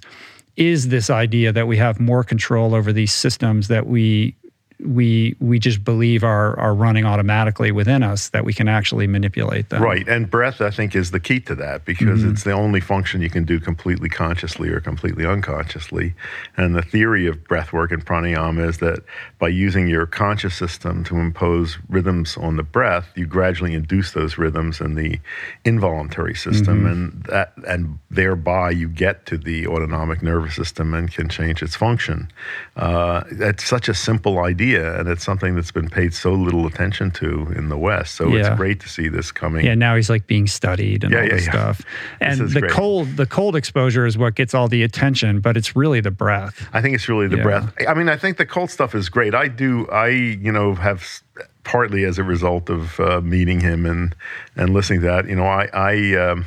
is this idea that we have more control over these systems that we we we just believe are are running automatically within us that we can actually manipulate them. Right, and breath I think is the key to that because mm-hmm. it's the only function you can do completely consciously or completely unconsciously. And the theory of breath work and pranayama is that by using your conscious system to impose rhythms on the breath, you gradually induce those rhythms in the involuntary system, mm-hmm. and that and thereby you get to the autonomic nervous system and can change its function. Uh, that's such a simple idea and it's something that's been paid so little attention to in the West. So yeah. it's great to see this coming. Yeah, now he's like being studied and yeah, all yeah, this stuff. And the great. cold, the cold exposure is what gets all the attention, but it's really the breath. I think it's really the breath. I mean, I think the cold stuff is great. I do. I you know have partly as a result of uh, meeting him and and listening to that. You know, I I. Um,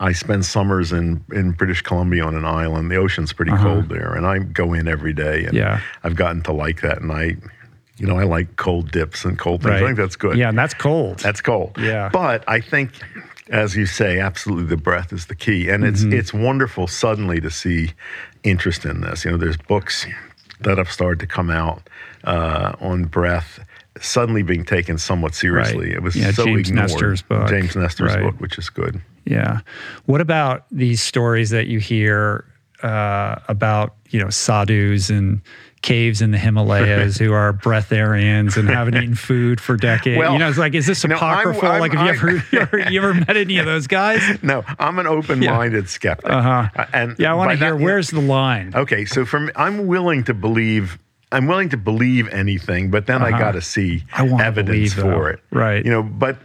I spend summers in, in British Columbia on an island. The ocean's pretty uh-huh. cold there, and I go in every day. And yeah. I've gotten to like that, and I, you know, I like cold dips and cold things. Right. I think that's good. Yeah, and that's cold. That's cold. Yeah. But I think, as you say, absolutely the breath is the key, and it's mm-hmm. it's wonderful suddenly to see interest in this. You know, there's books that have started to come out uh, on breath suddenly being taken somewhat seriously. Right. It was yeah, so James ignored. Nestor's book. James Nestor's right. book, which is good. Yeah. What about these stories that you hear uh, about you know sadhus and caves in the Himalayas *laughs* who are breatharians and haven't eaten food for decades. Well, you know, it's like, is this apocryphal? No, I'm, I'm, like, have *laughs* you ever, you ever met any of those guys? No, I'm an open-minded yeah. skeptic. Uh-huh. Uh, and yeah, I want to hear that, where's the line. Okay, so from I'm willing to believe I'm willing to believe anything, but then uh-huh. I got to see evidence believe, for it. Right. You know, but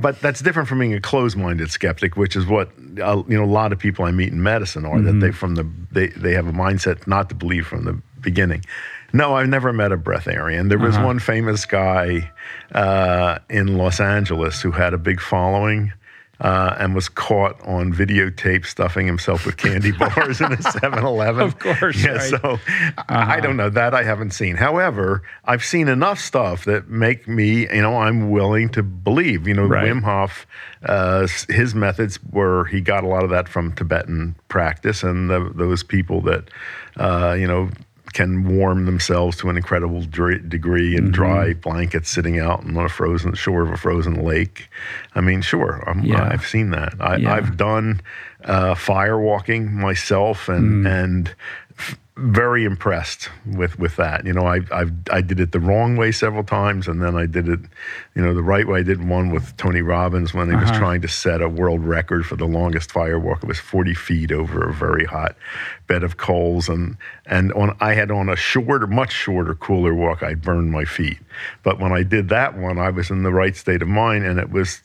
but that's different from being a closed-minded skeptic, which is what uh, you know a lot of people I meet in medicine are. Mm-hmm. That they from the they they have a mindset not to believe from the beginning. No, I've never met a breatharian. There was uh-huh. one famous guy uh, in Los Angeles who had a big following uh, and was caught on videotape stuffing himself with candy *laughs* bars in a 7 Eleven. Of course. Yeah, right. so uh-huh. I don't know. That I haven't seen. However, I've seen enough stuff that make me, you know, I'm willing to believe. You know, right. Wim Hof, uh, his methods were, he got a lot of that from Tibetan practice, and the, those people that, uh, you know, can warm themselves to an incredible degree in mm-hmm. dry blankets sitting out on a frozen shore of a frozen lake. I mean, sure, yeah. I've seen that. I, have done uh, fire walking myself, and mm. and very impressed with with that. You know, I I I did it the wrong way several times, and then I did it, you know, the right way. I did one with Tony Robbins when he uh-huh. was trying to set a world record for the longest fire walk. It was 40 feet over a very hot bed of coals, and and on I had on a shorter, much shorter, cooler walk. I burned my feet, but when I did that one, I was in the right state of mind, and it was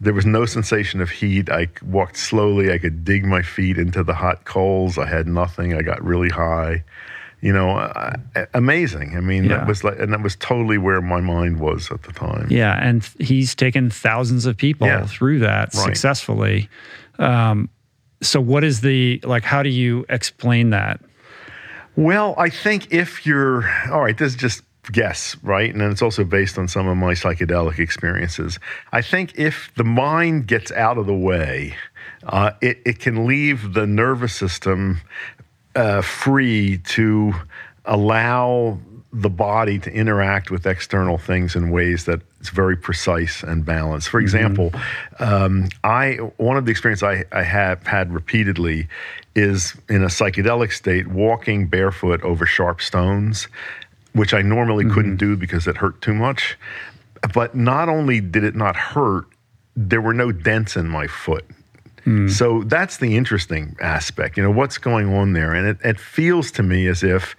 there was no sensation of heat. I walked slowly. I could dig my feet into the hot coals. I had nothing. I got really high. You know, uh, amazing. I mean, yeah. that was like, and that was totally where my mind was at the time. Yeah, and he's taken thousands of people yeah. through that right. successfully. Um, so, what is the like? How do you explain that? Well, I think if you're all right, this is just guess, right? And then it's also based on some of my psychedelic experiences. I think if the mind gets out of the way, uh, it, it can leave the nervous system uh, free to allow the body to interact with external things in ways that it's very precise and balanced. For mm-hmm. example, mm-hmm. um, I one of the experiences I, I have had repeatedly is in a psychedelic state, walking barefoot over sharp stones which I normally mm-hmm. couldn't do because it hurt too much. But not only did it not hurt, there were no dents in my foot. Mm. So that's the interesting aspect. You know, what's going on there? And it, it feels to me as if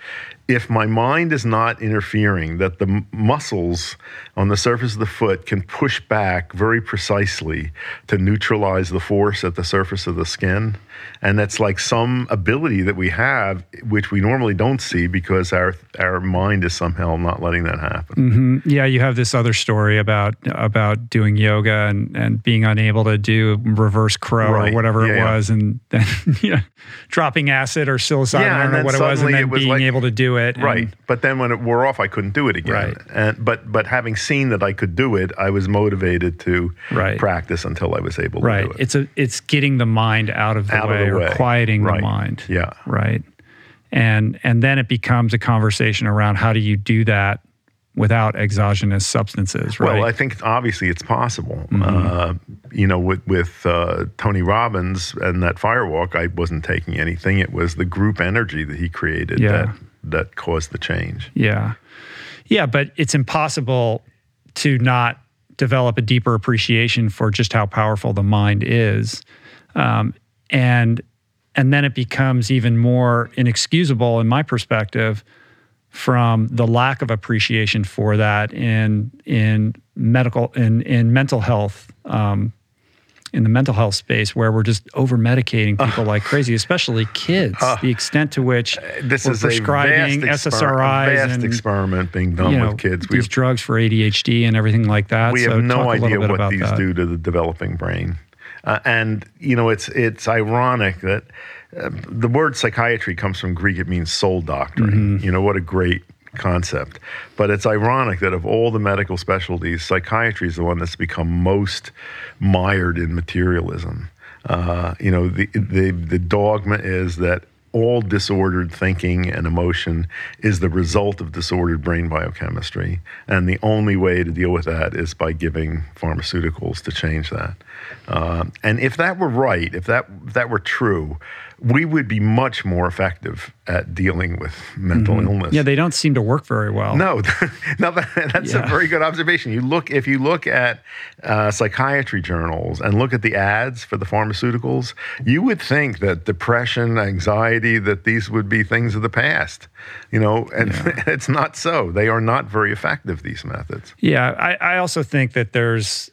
if my mind is not interfering, that the m- muscles on the surface of the foot can push back very precisely to neutralize the force at the surface of the skin. And that's like some ability that we have, which we normally don't see because our our mind is somehow not letting that happen. Mm-hmm. Yeah, you have this other story about about doing yoga and, and being unable to do reverse crow right. or whatever yeah, it was, *laughs* yeah. and then you know, dropping acid or psilocybin, yeah, I don't know what it was, and then being like, able to do it. Right. but then when it wore off, I couldn't do it again. Right. And but but having seen that I could do it, I was motivated to right. practice until I was able to right. do it. It's a it's getting the mind out of the, out way, of the way, or quieting right. the mind. Yeah. Right. And and then it becomes a conversation around how do you do that without exogenous substances, right? Well, I think obviously it's possible. Mm-hmm. Uh, you know, with with uh, Tony Robbins and that firewalk, I wasn't taking anything. It was the group energy that he created yeah. that that caused the change. Yeah, yeah, but it's impossible to not develop a deeper appreciation for just how powerful the mind is, um, and and then it becomes even more inexcusable, in my perspective from the lack of appreciation for that in in medical in in mental health um, in the mental health space where we're just over medicating people uh, like crazy, especially kids. Uh, the extent to which this we're is prescribing a vast SSRIs vast and experiment being done you know, with kids. These have, drugs for ADHD and everything like that. We so have no idea what these that. do to the developing brain, uh, and you know it's it's ironic that the word psychiatry comes from Greek. It means soul doctoring. Mm-hmm. You know what a great concept. But it's ironic that of all the medical specialties, psychiatry is the one that's become most mired in materialism. Uh, you know, the, the the dogma is that all disordered thinking and emotion is the result of disordered brain biochemistry. And the only way to deal with that is by giving pharmaceuticals to change that. Uh, and if that were right, if that, if that were true, we would be much more effective at dealing with mental mm-hmm. illness. Yeah, they don't seem to work very well. No, *laughs* no, that, that's yeah. a very good observation. You look if you look at uh, psychiatry journals and look at the ads for the pharmaceuticals, you would think that depression, anxiety, that these would be things of the past. You know, and yeah. *laughs* it's not so. They are not very effective. These methods. Yeah, I, I also think that there's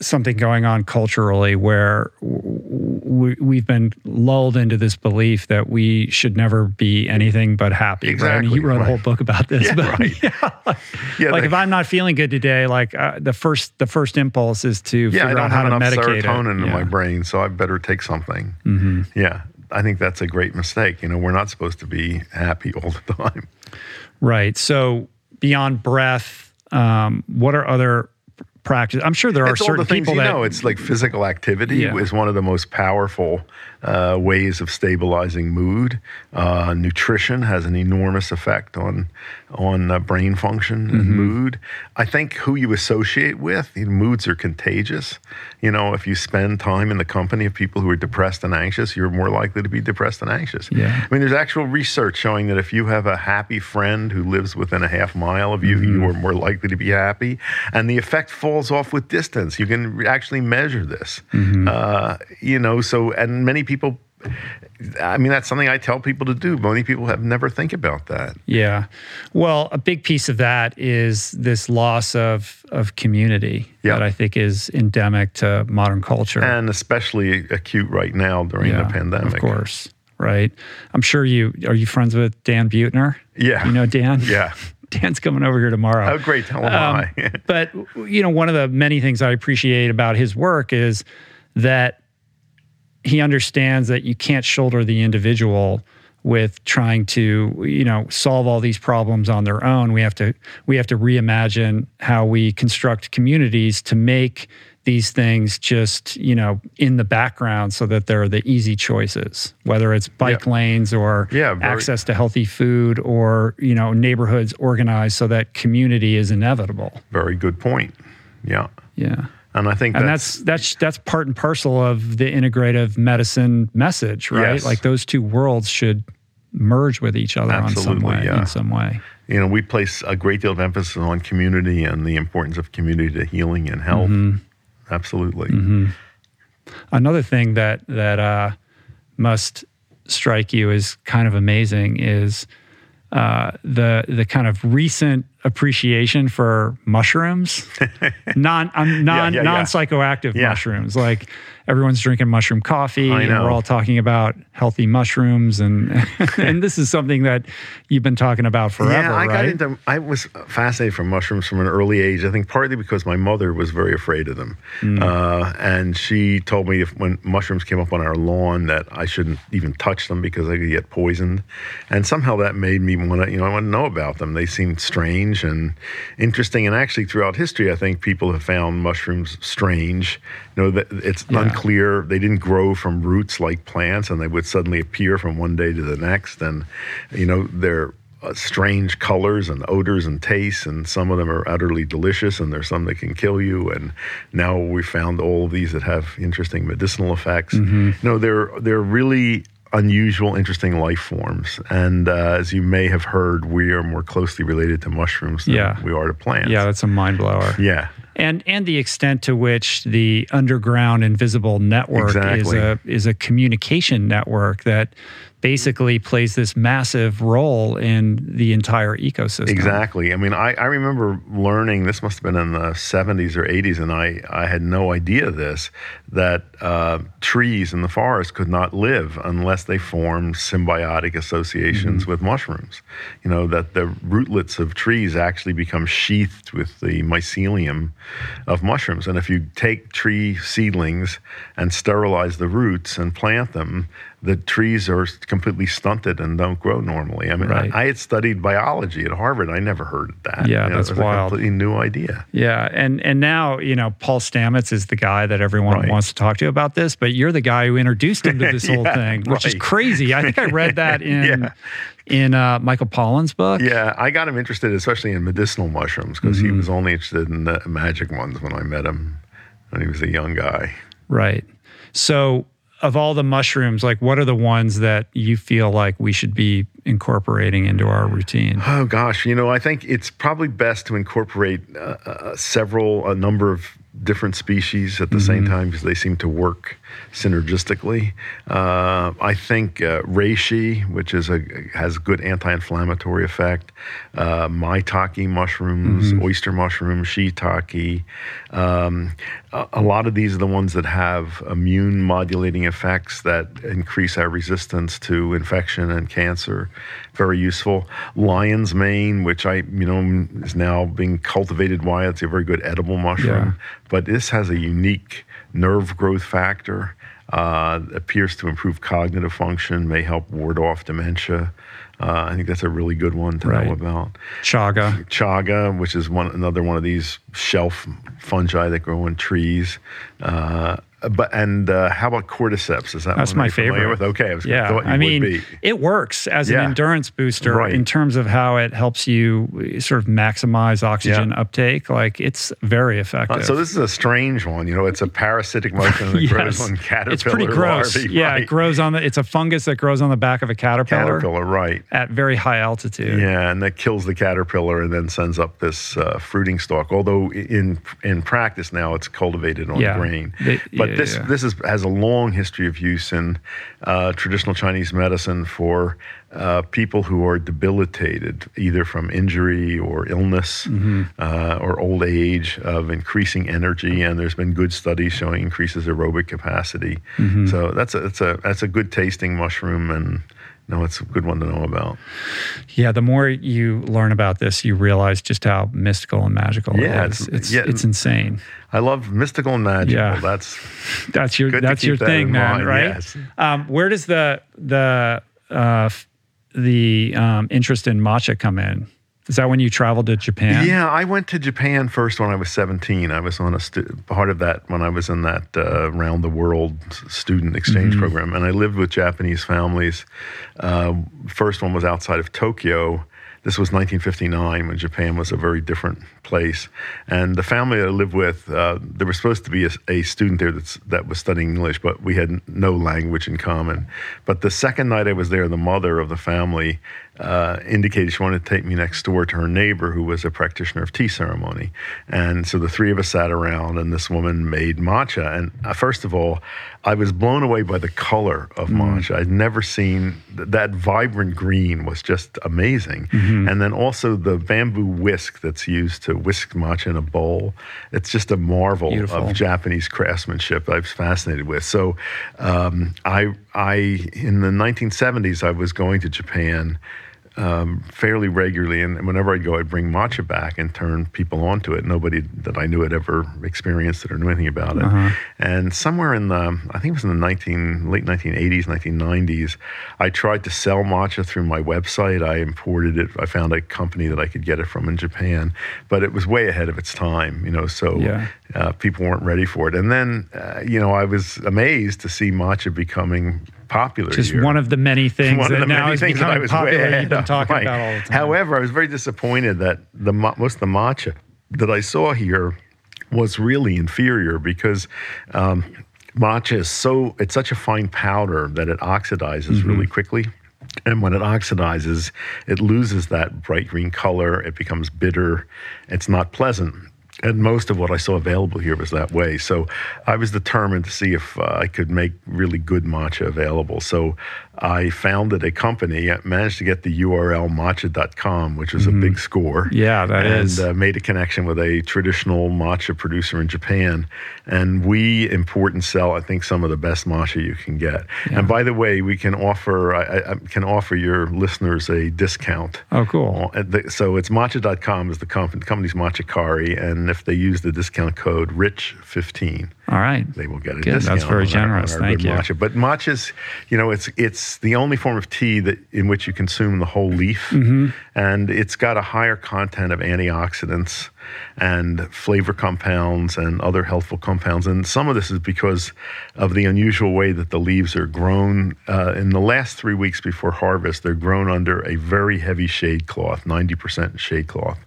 something going on culturally where we, have been lulled into this belief that we should never be anything but happy. Exactly. Right? I mean, you wrote right. a whole book about this. Yeah, but, right. *laughs* yeah, like, yeah, like if I'm not feeling good today, like uh, the first the first impulse is to yeah, figure out how to medicate serotonin it. in my brain, so I better take something. Mm-hmm. Yeah, I think that's a great mistake. You know, we're not supposed to be happy *laughs* all the time. Right. So beyond breath, um, what are other practice. I'm sure there are it's certain all the things people you that know. It's like physical activity yeah. is one of the most powerful uh, ways of stabilizing mood. Uh, nutrition has an enormous effect on on uh, brain function and mm-hmm. mood. I think who you associate with, you know, moods are contagious. You know, if you spend time in the company of people who are depressed and anxious, you're more likely to be depressed and anxious. Yeah. I mean, there's actual research showing that if you have a happy friend who lives within a half mile of you, mm-hmm. you are more likely to be happy, and the effect falls off with distance. You can actually measure this. Mm-hmm. Uh, you know, so and many people I mean, that's something I tell people to do. Many people have never think about that. Yeah. Well, a big piece of that is this loss of, of community that I think is endemic to modern culture. And especially acute right now during yeah, the pandemic. Of course. Right. I'm sure you are you friends with Dan Buettner? Yeah. You know Dan? Yeah. Dan's coming over here tomorrow. Oh, great. Tell him um, *laughs* but, you know, one of the many things I appreciate about his work is that he understands that you can't shoulder the individual with trying to you know solve all these problems on their own we have to we have to reimagine how we construct communities to make these things just you know in the background so that they're the easy choices whether it's bike yeah. lanes or yeah, very, access to healthy food or you know neighborhoods organized so that community is inevitable very good point yeah yeah and I think and that's, that's that's that's part and parcel of the integrative medicine message, right? Yes. Like those two worlds should merge with each other Absolutely, on some way, yeah. in some way. You know, we place a great deal of emphasis on community and the importance of community to healing and health. Mm-hmm. Absolutely. Mm-hmm. Another thing that that uh, must strike you as kind of amazing is uh, the the kind of recent appreciation for mushrooms, *laughs* non um, non yeah, yeah, non psychoactive yeah. mushrooms. Like everyone's drinking mushroom coffee, and we're all talking about healthy mushrooms, and *laughs* and this is something that you've been talking about forever. Yeah, I right? got into. I was fascinated from mushrooms from an early age. I think partly because my mother was very afraid of them, mm. uh, and she told me if when mushrooms came up on our lawn that I shouldn't even touch them because I could get poisoned, and somehow that made me want to. You know, I want to know about them. They seemed strange strange and interesting. And actually, throughout history, I think people have found mushrooms strange. Know, it's yeah. unclear. They didn't grow from roots like plants, and they would suddenly appear from one day to the next. And you know, they're uh, strange colors and odors and tastes, and some of them are utterly delicious, and there's some that can kill you. And now we found all of these that have interesting medicinal effects. Mm-hmm. You know, they're they're really unusual, interesting life forms. And uh, as you may have heard, we are more closely related to mushrooms than yeah. we are to plants. Yeah, that's a mind blower. Yeah. And and the extent to which the underground invisible network exactly. is a is a communication network that basically plays this massive role in the entire ecosystem. Exactly. I mean, I, I remember learning, this must have been in the 70s or 80s, and I, I had no idea this, that uh, trees in the forest could not live unless they formed symbiotic associations mm-hmm. with mushrooms. You know, that the rootlets of trees actually become sheathed with the mycelium of mushrooms. And if you take tree seedlings and sterilize the roots and plant them, the trees are completely stunted and don't grow normally. I mean, right. I, I, had studied biology at Harvard. I never heard that. Yeah, you know, that's wild. A completely new idea. Yeah, and and now you know Paul Stamets is the guy that everyone right. wants to talk to about this, but you're the guy who introduced him to this *laughs* yeah, whole thing, which right. is crazy. I think I read that *laughs* in. yeah. In uh, Michael Pollan's book? Yeah, I got him interested, especially in medicinal mushrooms, because mm-hmm. he was only interested in the magic ones when I met him when he was a young guy. Right. So of all the mushrooms, like what are the ones that you feel like we should be incorporating into our routine? Oh gosh, you know, I think it's probably best to incorporate uh, uh, several, a number of different species at the mm-hmm. same time because they seem to work synergistically. Uh, I think uh, reishi, which is a has good anti-inflammatory effect, uh, maitake mushrooms, mm-hmm. oyster mushrooms, shiitake. Um, a, a, lot of these are the ones that have immune modulating effects that increase our resistance to infection and cancer. Very useful. Lion's mane, which I you know is now being cultivated Why It's a very good edible mushroom, yeah. but this has a unique nerve growth factor. Uh, appears to improve cognitive function, may help ward off dementia. Uh, I think that's a really good one to right. know about. Chaga. Chaga, which is one another one of these shelf fungi that grow in trees. Uh, but and uh, how about cordyceps? Is that that's my favorite? With? Okay, I was yeah. I mean, it works as yeah. an endurance booster right. in terms of how it helps you sort of maximize oxygen yeah. uptake. Like it's very effective. Uh, so this is a strange one. You know, it's a parasitic mushroom that *laughs* yes. grows on caterpillar. It's pretty gross. Larvae, *laughs* yeah, right. it grows on the. It's a fungus that grows on the back of a caterpillar. Caterpillar, right? At very high altitude. Yeah, and that kills the caterpillar and then sends up this uh, fruiting stalk. Although in in practice now it's cultivated on yeah. grain, they, but this this is has a long history of use in uh, traditional Chinese medicine for uh, people who are debilitated either from injury or illness mm-hmm. uh, or old age of increasing energy and there's been good studies showing increases aerobic capacity mm-hmm. so that's a, that's a that's a good tasting mushroom and no, it's a good one to know about. Yeah, the more you learn about this, you realize just how mystical and magical yeah, it is. It's it's, yeah, it's insane. I love mystical and magical. Yeah. That's *laughs* that's your that's your thing, man. Mind. Right? Yes. Um, where does the the uh, the um, interest in matcha come in? Is that when you traveled to Japan? Yeah, I went to Japan first when I was 17. I was on a stu- part of that when I was in that uh, round the world student exchange mm-hmm. program, and I lived with Japanese families. Uh, first one was outside of Tokyo. This was 1959 when Japan was a very different place. And the family I lived with, uh, there was supposed to be a, a student there that's, that was studying English, but we had no language in common. But the second night I was there, the mother of the family uh, indicated she wanted to take me next door to her neighbor who was a practitioner of tea ceremony. And so the three of us sat around, and this woman made matcha. And uh, first of all, I was blown away by the color of mm. matcha. I'd never seen th- that vibrant green was just amazing. Mm-hmm. And then also the bamboo whisk that's used to whisk matcha in a bowl. It's just a marvel Beautiful. of Japanese craftsmanship I was fascinated with. So um, I, I, in the 1970s, I was going to Japan um, fairly regularly. And whenever I'd go, I'd bring matcha back and turn people onto it. Nobody that I knew had ever experienced it or knew anything about it. Uh-huh. And somewhere in the, I think it was in the 19, late 1980s, 1990s, I tried to sell matcha through my website. I imported it. I found a company that I could get it from in Japan, but it was way ahead of its time, you know, so yeah. uh, people weren't ready for it. And then, uh, you know, I was amazed to see matcha becoming popular. Just here. one of the many *laughs* things one that now is becoming popular. You've been talking right. *laughs* about all the time. However, I was very disappointed that the most of the matcha that I saw here was really inferior because. Um, matcha is so it's such a fine powder that it oxidizes mm-hmm. really quickly and when it oxidizes, it loses that bright green color. It becomes bitter. It's not pleasant and most of what I saw available here was that way. So I was determined to see if uh, I could make really good matcha available. So I founded a company, managed to get the URL matcha.com, which was mm. a mm-hmm. big score. Yeah, that and, is. uh, made a connection with a traditional matcha producer in Japan. And we import and sell, I think, some of the best matcha you can get. Yeah. And by the way, we can offer, I, I, can offer your listeners a discount. Oh, cool. So it's matcha.com is the company, the company's Matcha Kari. And if they use the discount code RICH15, all right. They will get a Good. discount. That's very generous. Our, our Thank you. Matcha. But matcha's, you know, it's it's the only form of tea that in which you consume the whole leaf, mm-hmm. and it's got a higher content of antioxidants and flavor compounds and other healthful compounds. And some of this is because of the unusual way that the leaves are grown. Uh, in the last three weeks before harvest, they're grown under a very heavy shade cloth, 90% shade cloth.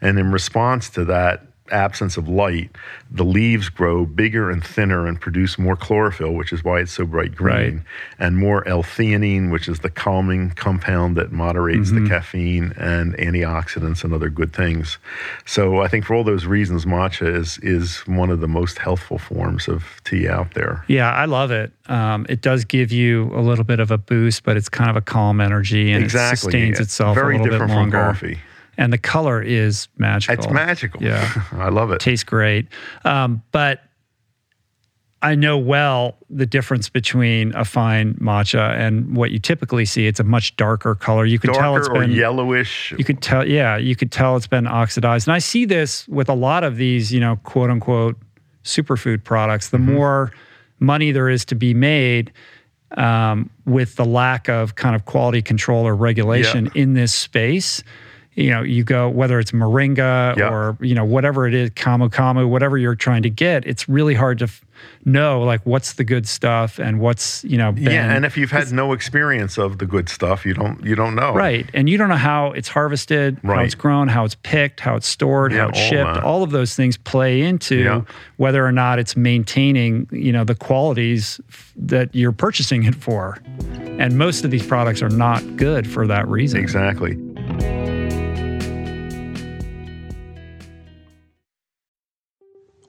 And in response to that, absence of light, the leaves grow bigger and thinner and produce more chlorophyll, which is why it's so bright green, Right. and more L-theanine, which is the calming compound that moderates Mm-hmm. the caffeine and antioxidants and other good things. So I think for all those reasons, matcha is is one of the most healthful forms of tea out there. Yeah, I love it. Um, it does give you a little bit of a boost, but it's kind of a calm energy and exactly, it sustains itself very a little different bit longer. from coffee. And the color is magical. It's magical. Yeah. *laughs* I love it. tastes great. Um, but I know well the difference between a fine matcha and what you typically see. It's a much darker color. You can tell it's been yellowish. you could tell, yeah, you could tell it's been oxidized. And I see this with a lot of these, you know, quote unquote superfood products. The Mm-hmm. more money there is to be made um, with the lack of kind of quality control or regulation in this space, you know, you go whether it's moringa Yeah. or you know whatever it is, camu camu, whatever you're trying to get. It's really hard to f- know like what's the good stuff and what's you know been, yeah, and if you've had no experience of the good stuff, you don't you don't know. Right. And you don't know how it's harvested, how it's grown, how it's picked, how it's stored, Yeah, how it's all shipped. that. All of those things play into Yeah. whether or not it's maintaining, you know, the qualities f- that you're purchasing it for. And most of these products are not good for that reason. Exactly.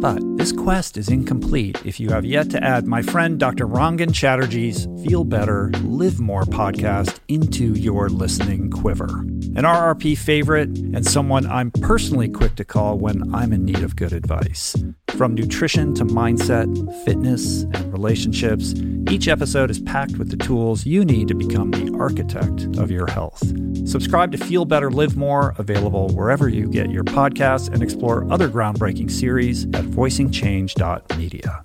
But this quest is incomplete if you have yet to add my friend Dr. Rangan Chatterjee's Feel Better, Live More podcast into your listening quiver. An RRP favorite and someone I'm personally quick to call when I'm in need of good advice. From nutrition to mindset, fitness, and relationships, each episode is packed with the tools you need to become the architect of your health. Subscribe to Feel Better, Live More, available wherever you get your podcasts, and explore other groundbreaking series at voicingchange.media.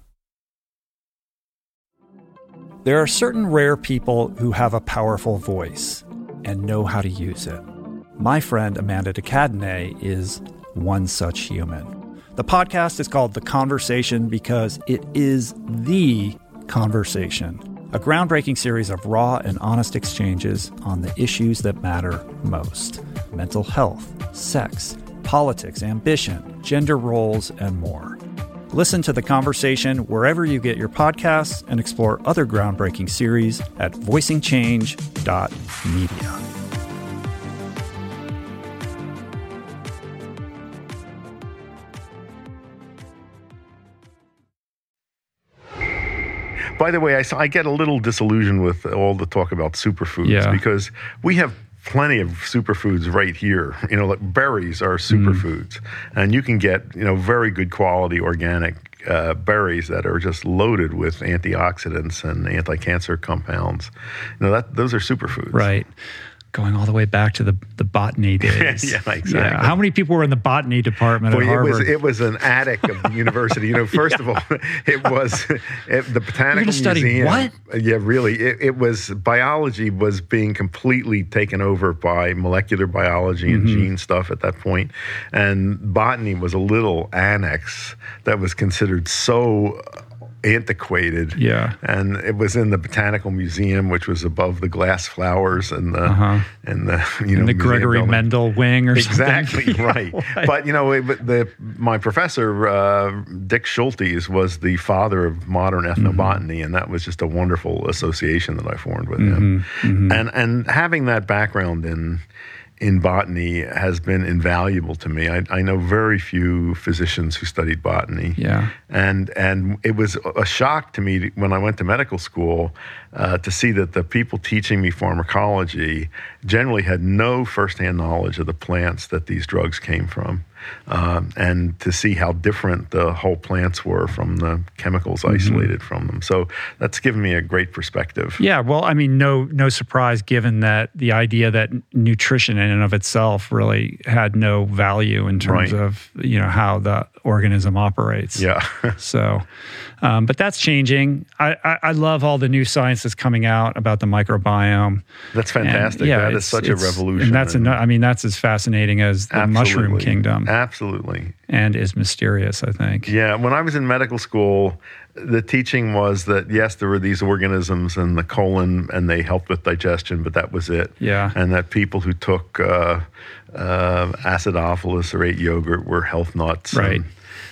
There are certain rare people who have a powerful voice and know how to use it. My friend Amanda de Cadenet is one such human. The podcast is called The Conversation because it is the conversation, a groundbreaking series of raw and honest exchanges on the issues that matter most mental health, sex, politics, ambition, gender roles, and more. Listen to the conversation wherever you get your podcasts and explore other groundbreaking series at voicingchange.media. By the way, I get a little disillusioned with all the talk about superfoods Yeah. because we have plenty of superfoods right here. You know, like berries are superfoods, and you can get you know very good quality organic uh, berries that are just loaded with antioxidants and anti-cancer compounds. You know that those are superfoods. Right. Going all the way back to the, the botany *laughs* days. Yeah, exactly. How many people were in the botany department Well, at it Harvard? was it was an attic of the *laughs* university. You know, first of all, *laughs* it was it, the botanical study museum. what? Yeah, really. It, it was biology was being completely taken over by molecular biology and Mm-hmm. gene stuff at that point, and botany was a little annex that was considered so antiquated. Yeah. and it was in the botanical museum, which was above the glass flowers and the Uh-huh. and the you know the Gregory building. Mendel wing or something. Exactly *laughs* something. right. Like- But you know, it- but the my professor uh, Dick Schultes was the father of modern ethnobotany, and that was just a wonderful association that I formed with him. And and having that background in in botany has been invaluable to me. I, I know very few physicians who studied botany Yeah. and and it was a shock to me when I went to medical school uh, to see that the people teaching me pharmacology generally had no firsthand knowledge of the plants that these drugs came from. Um, and to see how different the whole plants were from the chemicals Mm-hmm. isolated from them. So that's given me a great perspective. Yeah, well, I mean, no, no surprise given that the idea that nutrition in and of itself really had no value in terms Right. of you know how the organism operates. Yeah. *laughs* So, um, but that's changing. I, I, I love all the new science that's coming out about the microbiome. that's And, fantastic. yeah, that is such a revolution. and that's and- ano- I mean, that's as fascinating as the mushroom kingdom, Absolutely. and is mysterious. I think. Yeah, when I was in medical school, the teaching was that yes, there were these organisms in the colon and they helped with digestion, but that was it. Yeah. And that people who took uh, uh, acidophilus or ate yogurt were health nuts. Right. And,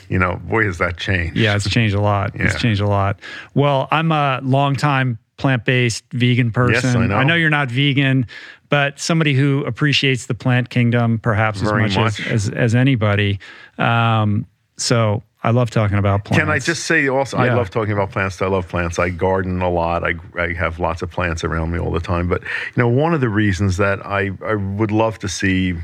you know, boy, has that changed. Yeah, it's changed a lot. It's changed a lot. Well, I'm a longtime plant-based vegan person. Yes, I know. you're not vegan, but somebody who appreciates the plant kingdom perhaps Very as much, much. As, as as anybody. Um, so I love talking about plants. Can I just say also, I love talking about plants. I love plants. I garden a lot. I, I have lots of plants around me all the time. But, you know, one of the reasons that I, I would love to see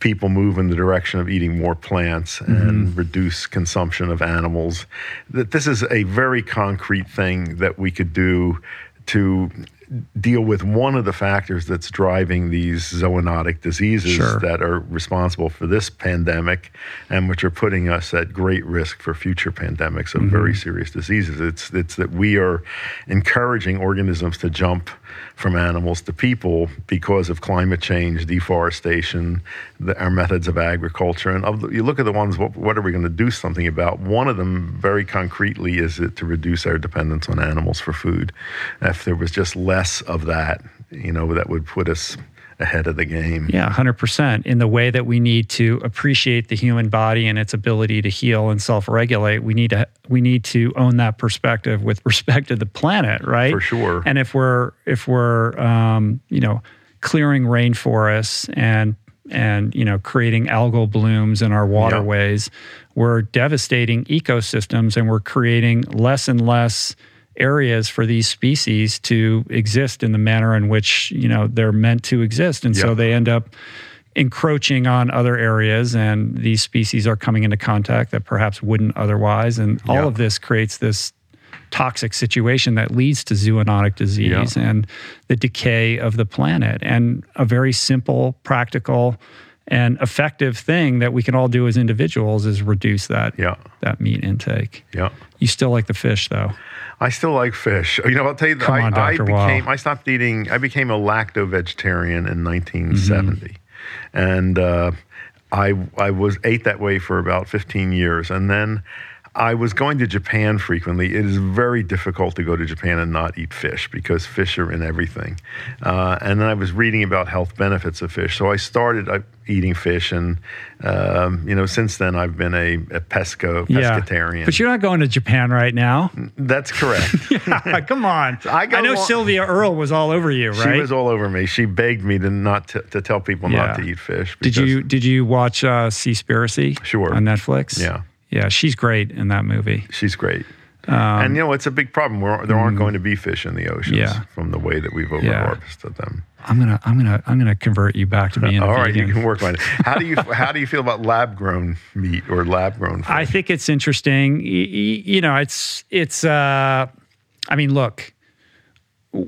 people move in the direction of eating more plants mm-hmm. and reduce consumption of animals, that this is a very concrete thing that we could do to deal with one of the factors that's driving these zoonotic diseases Sure. that are responsible for this pandemic and which are putting us at great risk for future pandemics of very mm-hmm. serious diseases. It's it's that we are encouraging organisms to jump from animals to people because of climate change, deforestation, the, our methods of agriculture, and of the, you look at the ones. What, what are we going to do something about? One of them, very concretely, is it to reduce our dependence on animals for food. If there was just less of that, you know, that would put us ahead of the game. Yeah, 100%. In the way that we need to appreciate the human body and its ability to heal and self-regulate, we need to we need to own that perspective with *laughs* respect to the planet, right? For sure. And if we're if we're um, you know clearing rainforests and and you know creating algal blooms in our waterways, we're devastating ecosystems and we're creating less and less areas for these species to exist in the manner in which you know they're meant to exist and so they end up encroaching on other areas and these species are coming into contact that perhaps wouldn't otherwise and all Yeah. of this creates this toxic situation that leads to zoonotic disease and the decay of the planet and a very simple practical and effective thing that we can all do as individuals is reduce that Yeah. that meat intake Yeah. You still like the fish though I still like fish. You know, I'll tell you, Come I, on, I became, I stopped eating, I became a lacto vegetarian in 1970. And uh, I, I was ate that way for about 15 years. And then I was going to Japan frequently. It is very difficult to go to Japan and not eat fish because fish are in everything. Uh, and then I was reading about health benefits of fish. So I started uh, eating fish. And, um, you know, since then I've been a, a pesco, pescatarian. but you're not going to japan right now That's correct. *laughs* come on *laughs* I go know Sylvia Earle was all over you right She was all over me. She begged me to not to, to tell people Yeah. not to eat fish. Did you did you watch uh, Seaspiracy? Sure. On Netflix. Yeah. Yeah, she's great in that movie. She's great. and you know, it's a big problem. We're, there aren't going to be fish in the oceans Um, mm. Yeah. from the way that we've Yeah. overharvested them. I'm gonna I'm gonna I'm gonna convert you back to being a *laughs* All right, you can work on it. How do you *laughs* how do you feel about lab grown meat or lab grown? I think it's interesting. Y- y- You know, it's it's. Uh, I mean, look,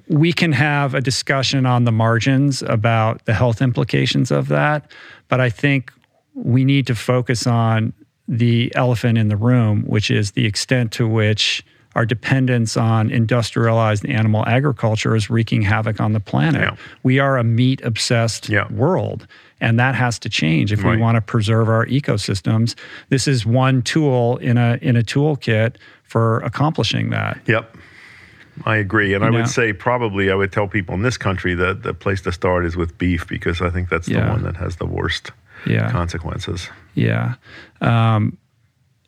we can have a discussion on the margins about the health implications of that, but I think we need to focus on the elephant in the room, which is the extent to which our dependence on industrialized animal agriculture is wreaking havoc on the planet. Yeah. We are a meat obsessed Yeah. world, and that has to change if we want to preserve our ecosystems. This is one tool in a in a toolkit for accomplishing that. Yep. I agree. And I know? would say probably I would tell people in this country that the place to start is with beef because I think that's Yeah. the one that has the worst Yeah. consequences. Yeah. Um,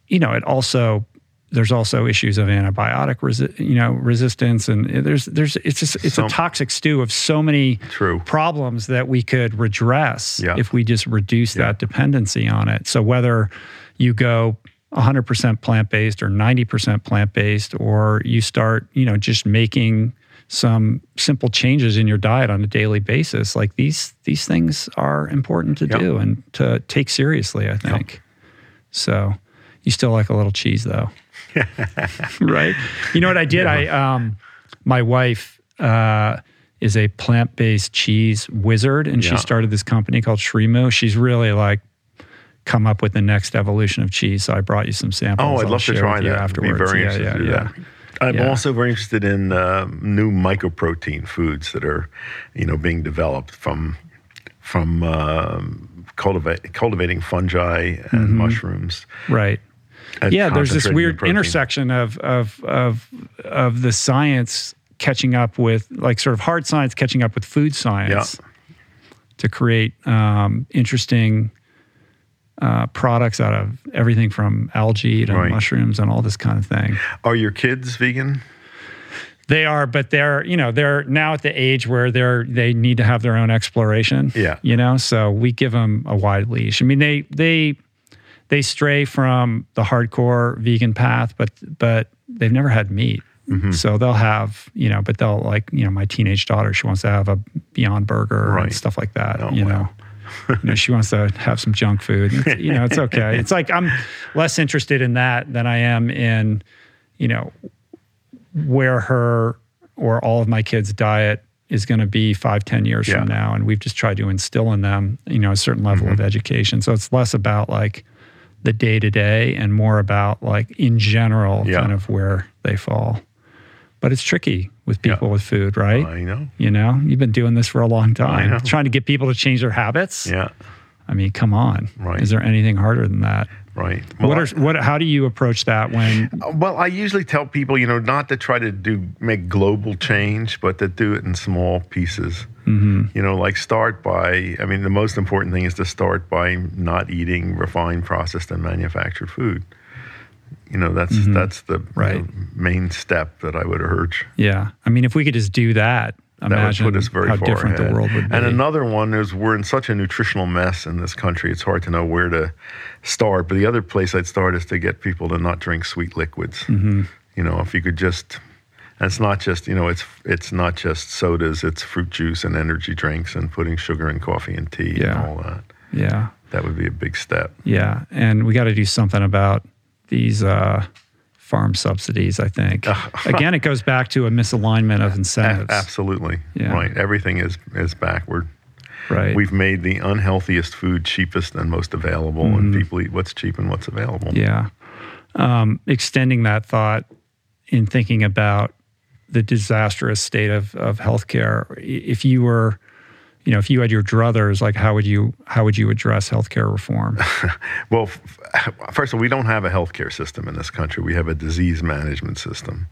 you know, it also there's also issues of antibiotic resi- you know resistance and there's there's it's just it's Some- a toxic stew of so many True. problems that we could redress Yeah. if we just reduce that dependency on it. So whether you go 100% plant-based or 90% plant-based or you start, you know, just making some simple changes in your diet on a daily basis. Like these these things are important to Yep. do and to take seriously, I think. So you still like a little cheese though. *laughs* *laughs* right? You know what I did? I um my wife uh is a plant-based cheese wizard and she started this company called SriMu. She's really like come up with the next evolution of cheese. So I brought you some samples. Oh, I'd I'll love to try that. Afterwards. Be very yeah, interested yeah, to do yeah. that. I'm Yeah. also very interested in uh, new mycoprotein foods that are, you know, being developed from from cultivate, cultivating fungi and Mm-hmm. mushrooms. Right. and yeah, there's this weird intersection of of of of the science catching up with like sort of hard science catching up with food science to create um, interesting uh, products out of everything from algae to Right. mushrooms and all this kind of thing. Are your kids vegan? They are, but they're you know they're now at the age where they're they need to have their own exploration. Yeah. you know, so we give them a wide leash. I mean, they they they stray from the hardcore vegan path, but but they've never had meat. Mm-hmm. So they'll have, you know, but they'll like, you know, my teenage daughter, she wants to have a Beyond Burger Right. and stuff like that. Oh, you wow. know, you know, she wants to have some junk food. It's- you know, it's okay. It's like I'm less interested in that than I am in, you know, where her or all of my kids' diet is going to be five, ten years from now. And we've just tried to instill in them, you know, a certain level Mm-hmm. of education. So it's less about like the day to day and more about like in general, Yeah. kind of where they fall. But it's tricky with Yeah. people with food, right? I know. You know, you've been doing this for a long know. time, trying to get people to change their habits. Yeah, I mean, come on. Right. Is there anything harder than that? right. what I- are what? How do you approach that when? Well, I usually tell people, you know, not to try to do make global change, but to do it in small pieces. Mm-hmm. You know, like start by. I mean, the most important thing is to start by not eating refined, processed, and manufactured food. You know, that's that's the Mm-hmm. Right. know, main step that I would urge. Yeah, I mean, if we could just do that, That imagine would put us very how far different ahead. the world would be. And another one is we're in such a nutritional mess in this country. It's hard to know where to start. But the other place I'd start is to get people to not drink sweet liquids. Mm-hmm. You know, if you could just, and it's not just you know it's it's not just sodas. It's fruit juice and energy drinks and putting sugar in coffee and tea Yeah. and all that. yeah, That would be a big step. yeah, and we got to do something about these uh, farm subsidies. I think *laughs* again, it goes back to a misalignment of A- incentives. absolutely Yeah. right. Everything is is backward. Right. We've made the unhealthiest food cheapest and most available, and people eat what's cheap and what's available. Mm-hmm. Yeah. Um, extending that thought in thinking about the disastrous state of, of healthcare, if you were, you know, if you had your druthers, like how would you how would you address healthcare reform? *laughs* Well, first of all, we don't have a healthcare system in this country. We have a disease management system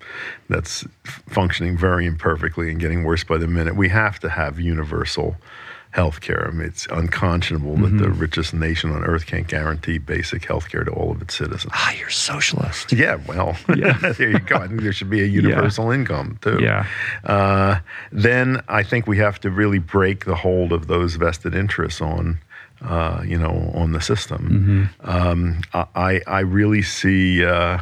that's functioning very imperfectly and getting worse by the minute. We have to have universal healthcare. I mean, it's unconscionable that the richest nation on earth can't guarantee basic health care to all of its citizens. ah, you're socialist. Yeah, well, *laughs* there you go. I think there should be a universal income too. Yeah. Uh, then I think we have to really break the hold of those vested interests on, uh, you know, on the system. Um, I I really see. Uh,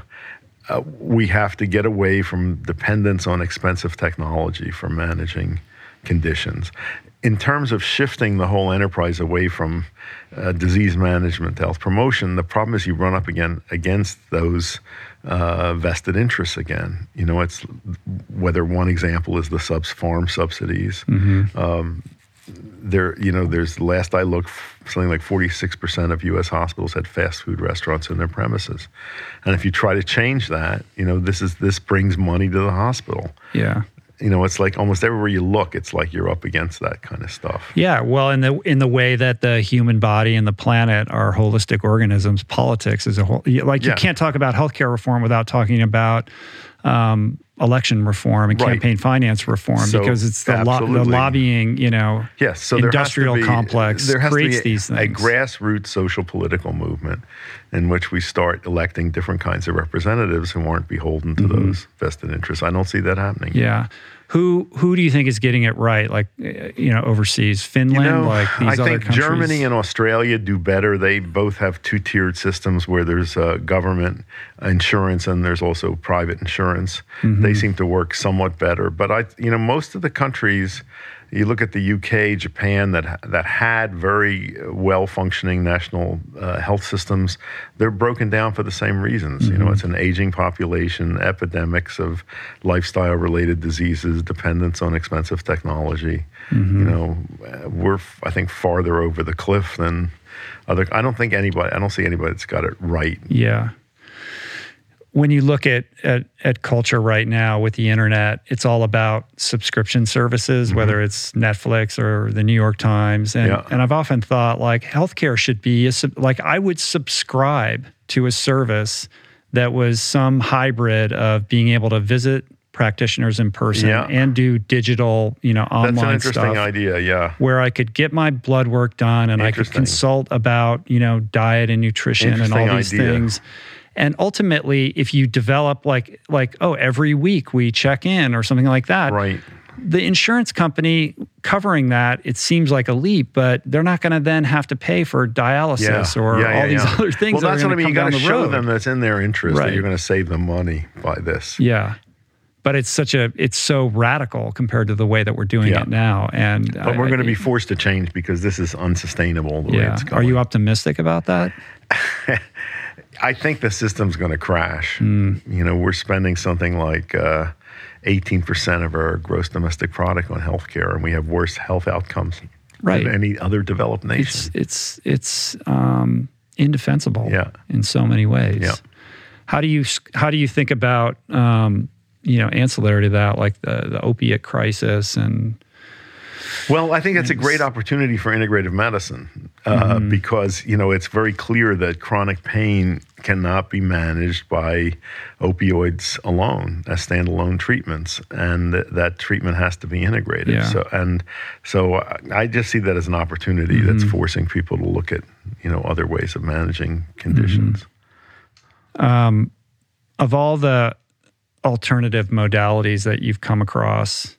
uh, we have to get away from dependence on expensive technology for managing conditions. In terms of shifting the whole enterprise away from uh, disease management to health promotion, the problem is you run up again against those uh, vested interests again. You know, it's whether one example is the subs farm subsidies. Um, there, you know, there's last I looked, something like 46% of U.S. hospitals had fast food restaurants in their premises, and if you try to change that, you know, this is this brings money to the hospital. Yeah. You know, it's like almost everywhere you look, it's like you're up against that kind of stuff. Yeah, well, in the in the way that the human body and the planet are holistic organisms, politics is a whole. Like you Yeah. can't talk about healthcare reform without talking about um, election reform and Right. campaign finance reform So, because it's the, lo- the lobbying, you know, Yes, so there has to industrial be- complex there has creates to be these a things. grassroots social political movement in which we start electing different kinds of representatives who aren't beholden to those vested interests. I don't see that happening. Mm-hmm. Yeah. Who who do you think is getting it right? Like uh, you know, overseas, Finland, You know, like these I other think countries? Germany and Australia do better. They both have two-tiered systems where there's uh, government insurance and there's also private insurance. Mm-hmm. They seem to work somewhat better. But I, you know, most of the countries, you look at the UK, Japan, that that had very well functioning national uh, health systems. They're broken down for the same reasons. You know, it's an aging population, epidemics of lifestyle-related diseases, dependence on expensive technology. You know, we're I think farther over the cliff than other. I don't think anybody. I don't see anybody that's got it right. Yeah. When you look at, at at culture right now with the internet, it's all about subscription services, mm-hmm. whether it's Netflix or the New York Times. And Yeah. and I've often thought like healthcare should be a, like I would subscribe to a service that was some hybrid of being able to visit practitioners in person Yeah. and do digital, you know, online That's an interesting stuff idea. Yeah. where I could get my blood work done and I could consult about, you know, diet and nutrition and all these idea. things. And ultimately, if you develop like like oh every week we check in or something like that, Right. the insurance company covering that it seems like a leap, but they're not going to then have to pay for dialysis Yeah. or Yeah, yeah, all these other things. Well, that that's what I mean. You got to the show road. them that's in their interest Right. that you're going to save them money by this. Yeah. But it's such a it's so radical compared to the way that we're doing Yeah. it now, and But we're going to be forced to change because this is unsustainable the way Yeah. it's Are you optimistic about that? *laughs* I think the system's going to crash. Hmm. You know, we're spending something like uh, 18% of our gross domestic product on healthcare, and we have worse health outcomes Right. than any other developed nation. it's it's it's um, indefensible Yeah. in so many ways. Yeah. How do you how do you think about um, you know ancillary to that, like the, the opiate crisis and Well, I think it's a great opportunity for integrative medicine uh, Mm-hmm. because you know it's very clear that chronic pain cannot be managed by opioids alone as standalone treatments, and that, that treatment has to be integrated. Yeah. So, and so I- just see that as an opportunity that's Mm-hmm. forcing people to look at you know other ways of managing conditions. of all the alternative modalities that you've come across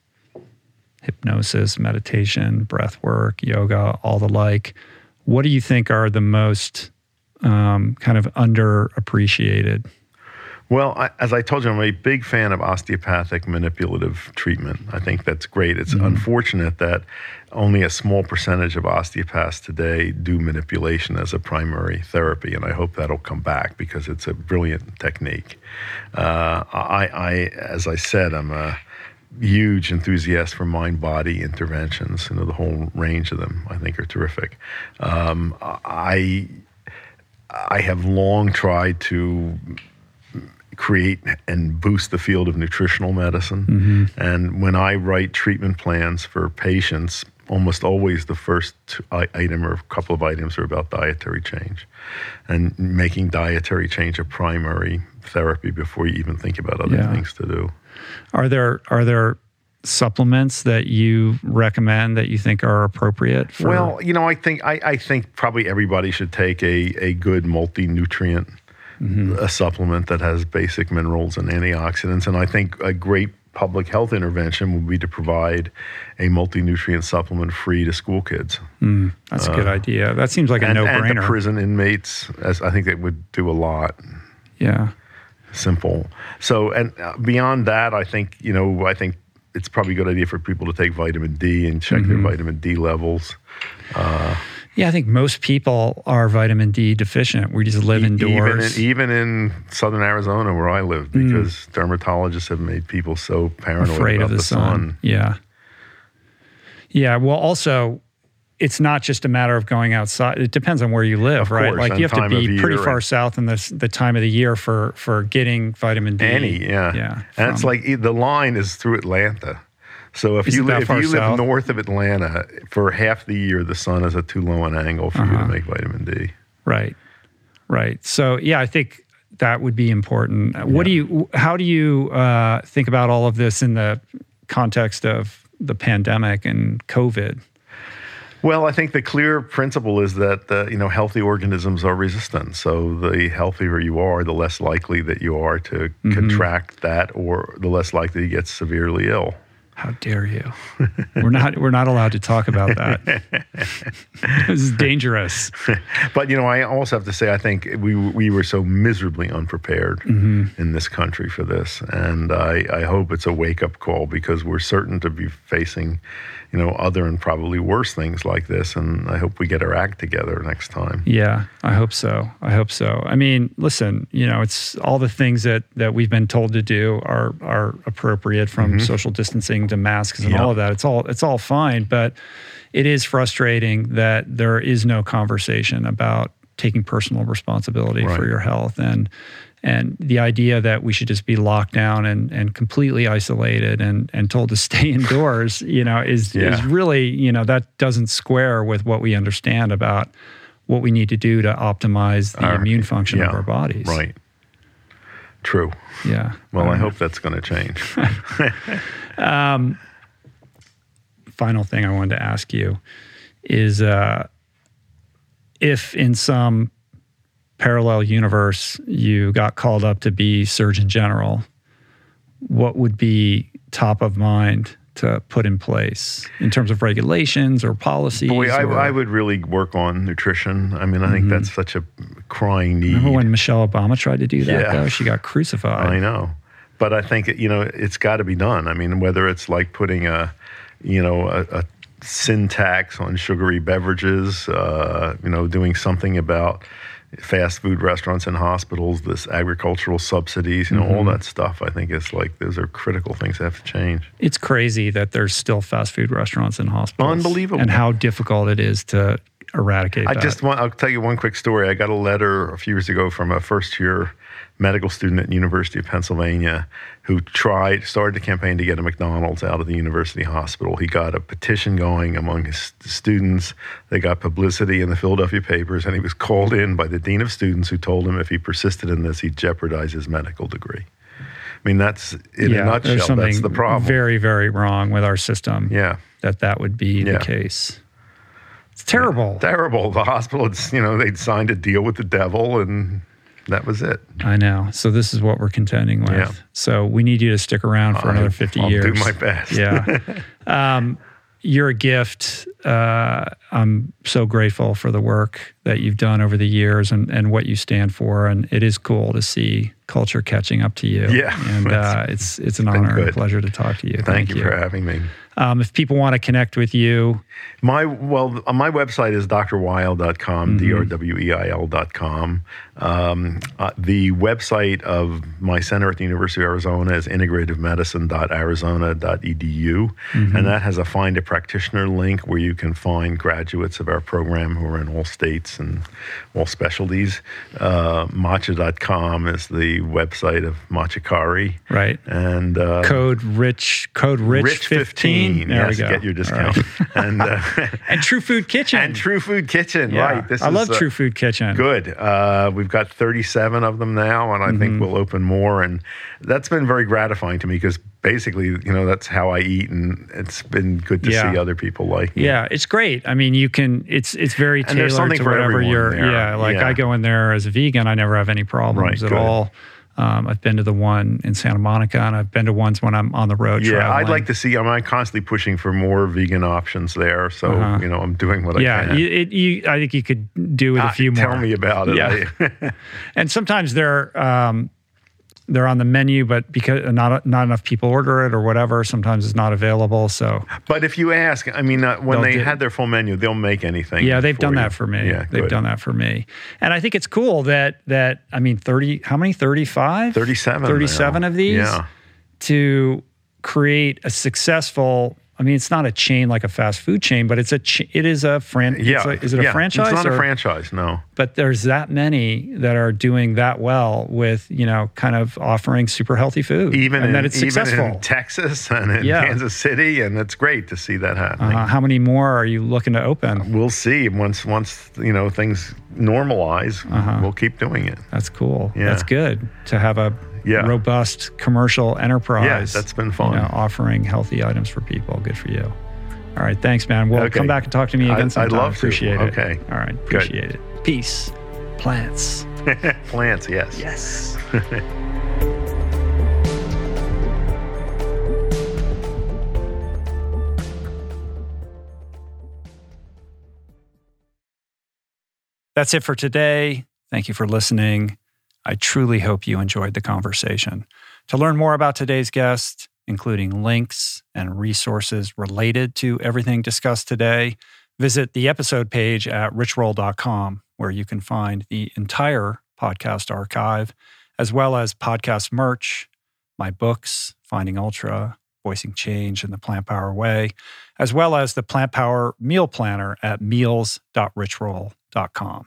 hypnosis meditation breath work yoga all the like what do you think are the most um, kind of underappreciated Well, I, as I told you, I'm a big fan of osteopathic manipulative treatment. I think that's great. It's unfortunate that only a small percentage of osteopaths today do manipulation as a primary therapy, and I hope that'll come back because it's a brilliant technique. Uh, I, I, as I said, I'm a huge enthusiast for mind-body interventions. You know, the whole range of them I think are terrific. Um, I I have long tried to create and boost the field of nutritional medicine. And when I write treatment plans for patients, almost always the first item or a couple of items are about dietary change and making dietary change a primary therapy before you even think about other Yeah. things to do. Are there are there supplements that you recommend that you think are appropriate for Well, you know, I think I, I think probably everybody should take a, a good multi nutrient a supplement that has basic minerals and antioxidants. And I think a great public health intervention would be to provide a multi nutrient supplement free to school kids that's a good idea that seems like a uh, and, and no-brainer prison inmates. As I think that would do a lot. yeah Simple. So, and uh, beyond that, I think you know, I think it's probably a good idea for people to take vitamin D and check their mm-hmm. vitamin D levels. Uh, yeah i think most people are vitamin d deficient we just live E- Even in, indoors even in southern Arizona, where I live, mm. because dermatologists have made people so paranoid afraid about of the, the sun. Yeah. Yeah. Well, also, it's not just a matter of going outside. It depends on where you live, right? like you have to be pretty far south in the the time of the year for for getting vitamin D. Any, yeah, Yeah. And it's like the line is through Atlanta. So if Is you it if you live north of Atlanta for half the year, the sun is at too low an angle for you Uh-huh. to make vitamin D. Right. Right. So yeah, I think that would be important. What do you? How do you uh, think about all of this in the context of the pandemic and COVID? Well, I think the clear principle is that uh, you know healthy organisms are resistant. So the healthier you are, the less likely that you are to Mm-hmm. contract that, or the less likely to get severely ill. How dare you? we're not we're not allowed to talk about that. *laughs* this is dangerous. but you know, I also have to say, I think we we were so miserably unprepared mm-hmm. in this country for this, and I, I hope it's a wake up call because we're certain to be facing you know, other and probably worse things like this. And I hope we get our act together next time. Yeah, I hope so. I hope so. I mean, listen, you know, it's all the things that that we've been told to do are are appropriate from mm-hmm. social distancing to masks and yep. all of that. It's all it's all fine, but it is frustrating that there is no conversation about taking personal responsibility right. for your health and and the idea that we should just be locked down and, and completely isolated and, and told to *laughs* stay indoors, you know, is, yeah. is really, you know, that doesn't square with what we understand about what we need to do to optimize the our, immune function yeah, of our bodies. Right. True. Yeah. Well, I, I hope that's going to change. *laughs* *laughs* um, final thing I wanted to ask you is uh, if in some parallel universe you got called up to be Surgeon General, what would be top of mind to put in place in terms of regulations or policies? Boy, I, or, I would really work on nutrition. I mean, I think mm-hmm. that's such a crying need. Remember when Michelle Obama tried to do that? Yeah. Though? She got crucified. I know, but I think you know it's got to be done. I mean, whether it's like putting a, you know, a, a sin tax on sugary beverages, uh, you know, doing something about fast food restaurants and hospitals, this agricultural subsidies, you know, mm-hmm. all that stuff. I think is like those are critical things that have to change. It's crazy that there's still fast food restaurants and hospitals. Unbelievable. And how difficult it is to eradicate I that. just want I'll tell you one quick story. I got a letter a few years ago from a first year medical student at University of Pennsylvania who tried started a campaign to get a McDonald's out of the university hospital. He got a petition going among his students. They got publicity in the Philadelphia papers, and he was called in by the dean of students, who told him if he persisted in this, he'd jeopardize his medical degree. I mean, that's in yeah, a nutshell. That's the problem. Very, very wrong with our system. Yeah, that that would be yeah. the case. It's terrible. Yeah, terrible. The hospital, you know, they'd signed a deal with the devil, and that was it. I know. So this is what we're contending with. Yeah. So we need you to stick around for I, another 50 I'll years. do my best. yeah. *laughs* Um, you're a gift. Uh, I'm so grateful for the work that you've done over the years and, and what you stand for. And it is cool to see culture catching up to you. Yeah. And *laughs* uh, it's it's an honor and a pleasure to talk to you. Thank, Thank you, you for having me. Um, if people want to connect with you, my well, my website is drweil.com, mm-hmm. d-r-w-e-i-l.com. Um, uh, the website of my center at the University of Arizona is integrativeMedicine.arizona.edu, mm-hmm. and that has a find a practitioner link where you can find graduates of our program who are in all states and all specialties. Uh, matcha.com is the website of Matcha Kari. Right. And uh, code rich code rich, rich 15. 15. There yes, we go. get your discount. Right. *laughs* and uh, *laughs* and True Food Kitchen. And True Food Kitchen, yeah. right. This I is, love True Food Kitchen. Good. Uh, we've got 37 of them now, and I mm-hmm. think we'll open more. And that's been very gratifying to me because basically, you know, that's how I eat, and it's been good to yeah. see other people like. Me. Yeah, it's great. I mean, you can. It's it's very tailored to whatever you're. There. Yeah, like yeah. I go in there as a vegan, I never have any problems right, at good. all. Um, I've been to the one in Santa Monica, and I've been to ones when I'm on the road. Yeah, traveling. I'd like to see. I'm constantly pushing for more vegan options there, so uh-huh. you know I'm doing what yeah, I can. Yeah, I think you could do with uh, a few tell more. Tell me about it. Yeah, *laughs* and sometimes there. Um, they're on the menu, but because not not enough people order it or whatever, sometimes it's not available. So, but if you ask, I mean, uh, when they do, had their full menu, they'll make anything. Yeah, they've done you. that for me. Yeah, they've good. done that for me, and I think it's cool that that I mean, thirty, how many? 35? 37. 37 of these. Yeah. To create a successful I mean, it's not a chain like a fast food chain, but it's a ch- it is a fran. Yeah, a, is it yeah. a franchise? It's not or, a franchise, no. But there's that many that are doing that well with you know kind of offering super healthy food, even and in, that it's successful. in Texas and in yeah. Kansas City, and it's great to see that happening. Uh, how many more are you looking to open? We'll see once once you know things normalize. Uh-huh. We'll keep doing it. That's cool. Yeah. That's good to have a yeah. robust commercial enterprise. Yeah, that's been fun. You know, offering healthy items for people. Good for you. All right. Thanks, man. We'll okay. come back and talk to me again I, sometime. I'd love appreciate to. It. Okay. All right. Appreciate Good. it. Peace. Plants. *laughs* Plants, yes. Yes. *laughs* That's it for today. Thank you for listening. I truly hope you enjoyed the conversation. To learn more about today's guest, including links and resources related to everything discussed today, visit the episode page at richroll.com, where you can find the entire podcast archive, as well as podcast merch, my books, Finding Ultra, Voicing Change in the Plant Power Way, as well as the Plant Power Meal Planner at meals.richroll.com.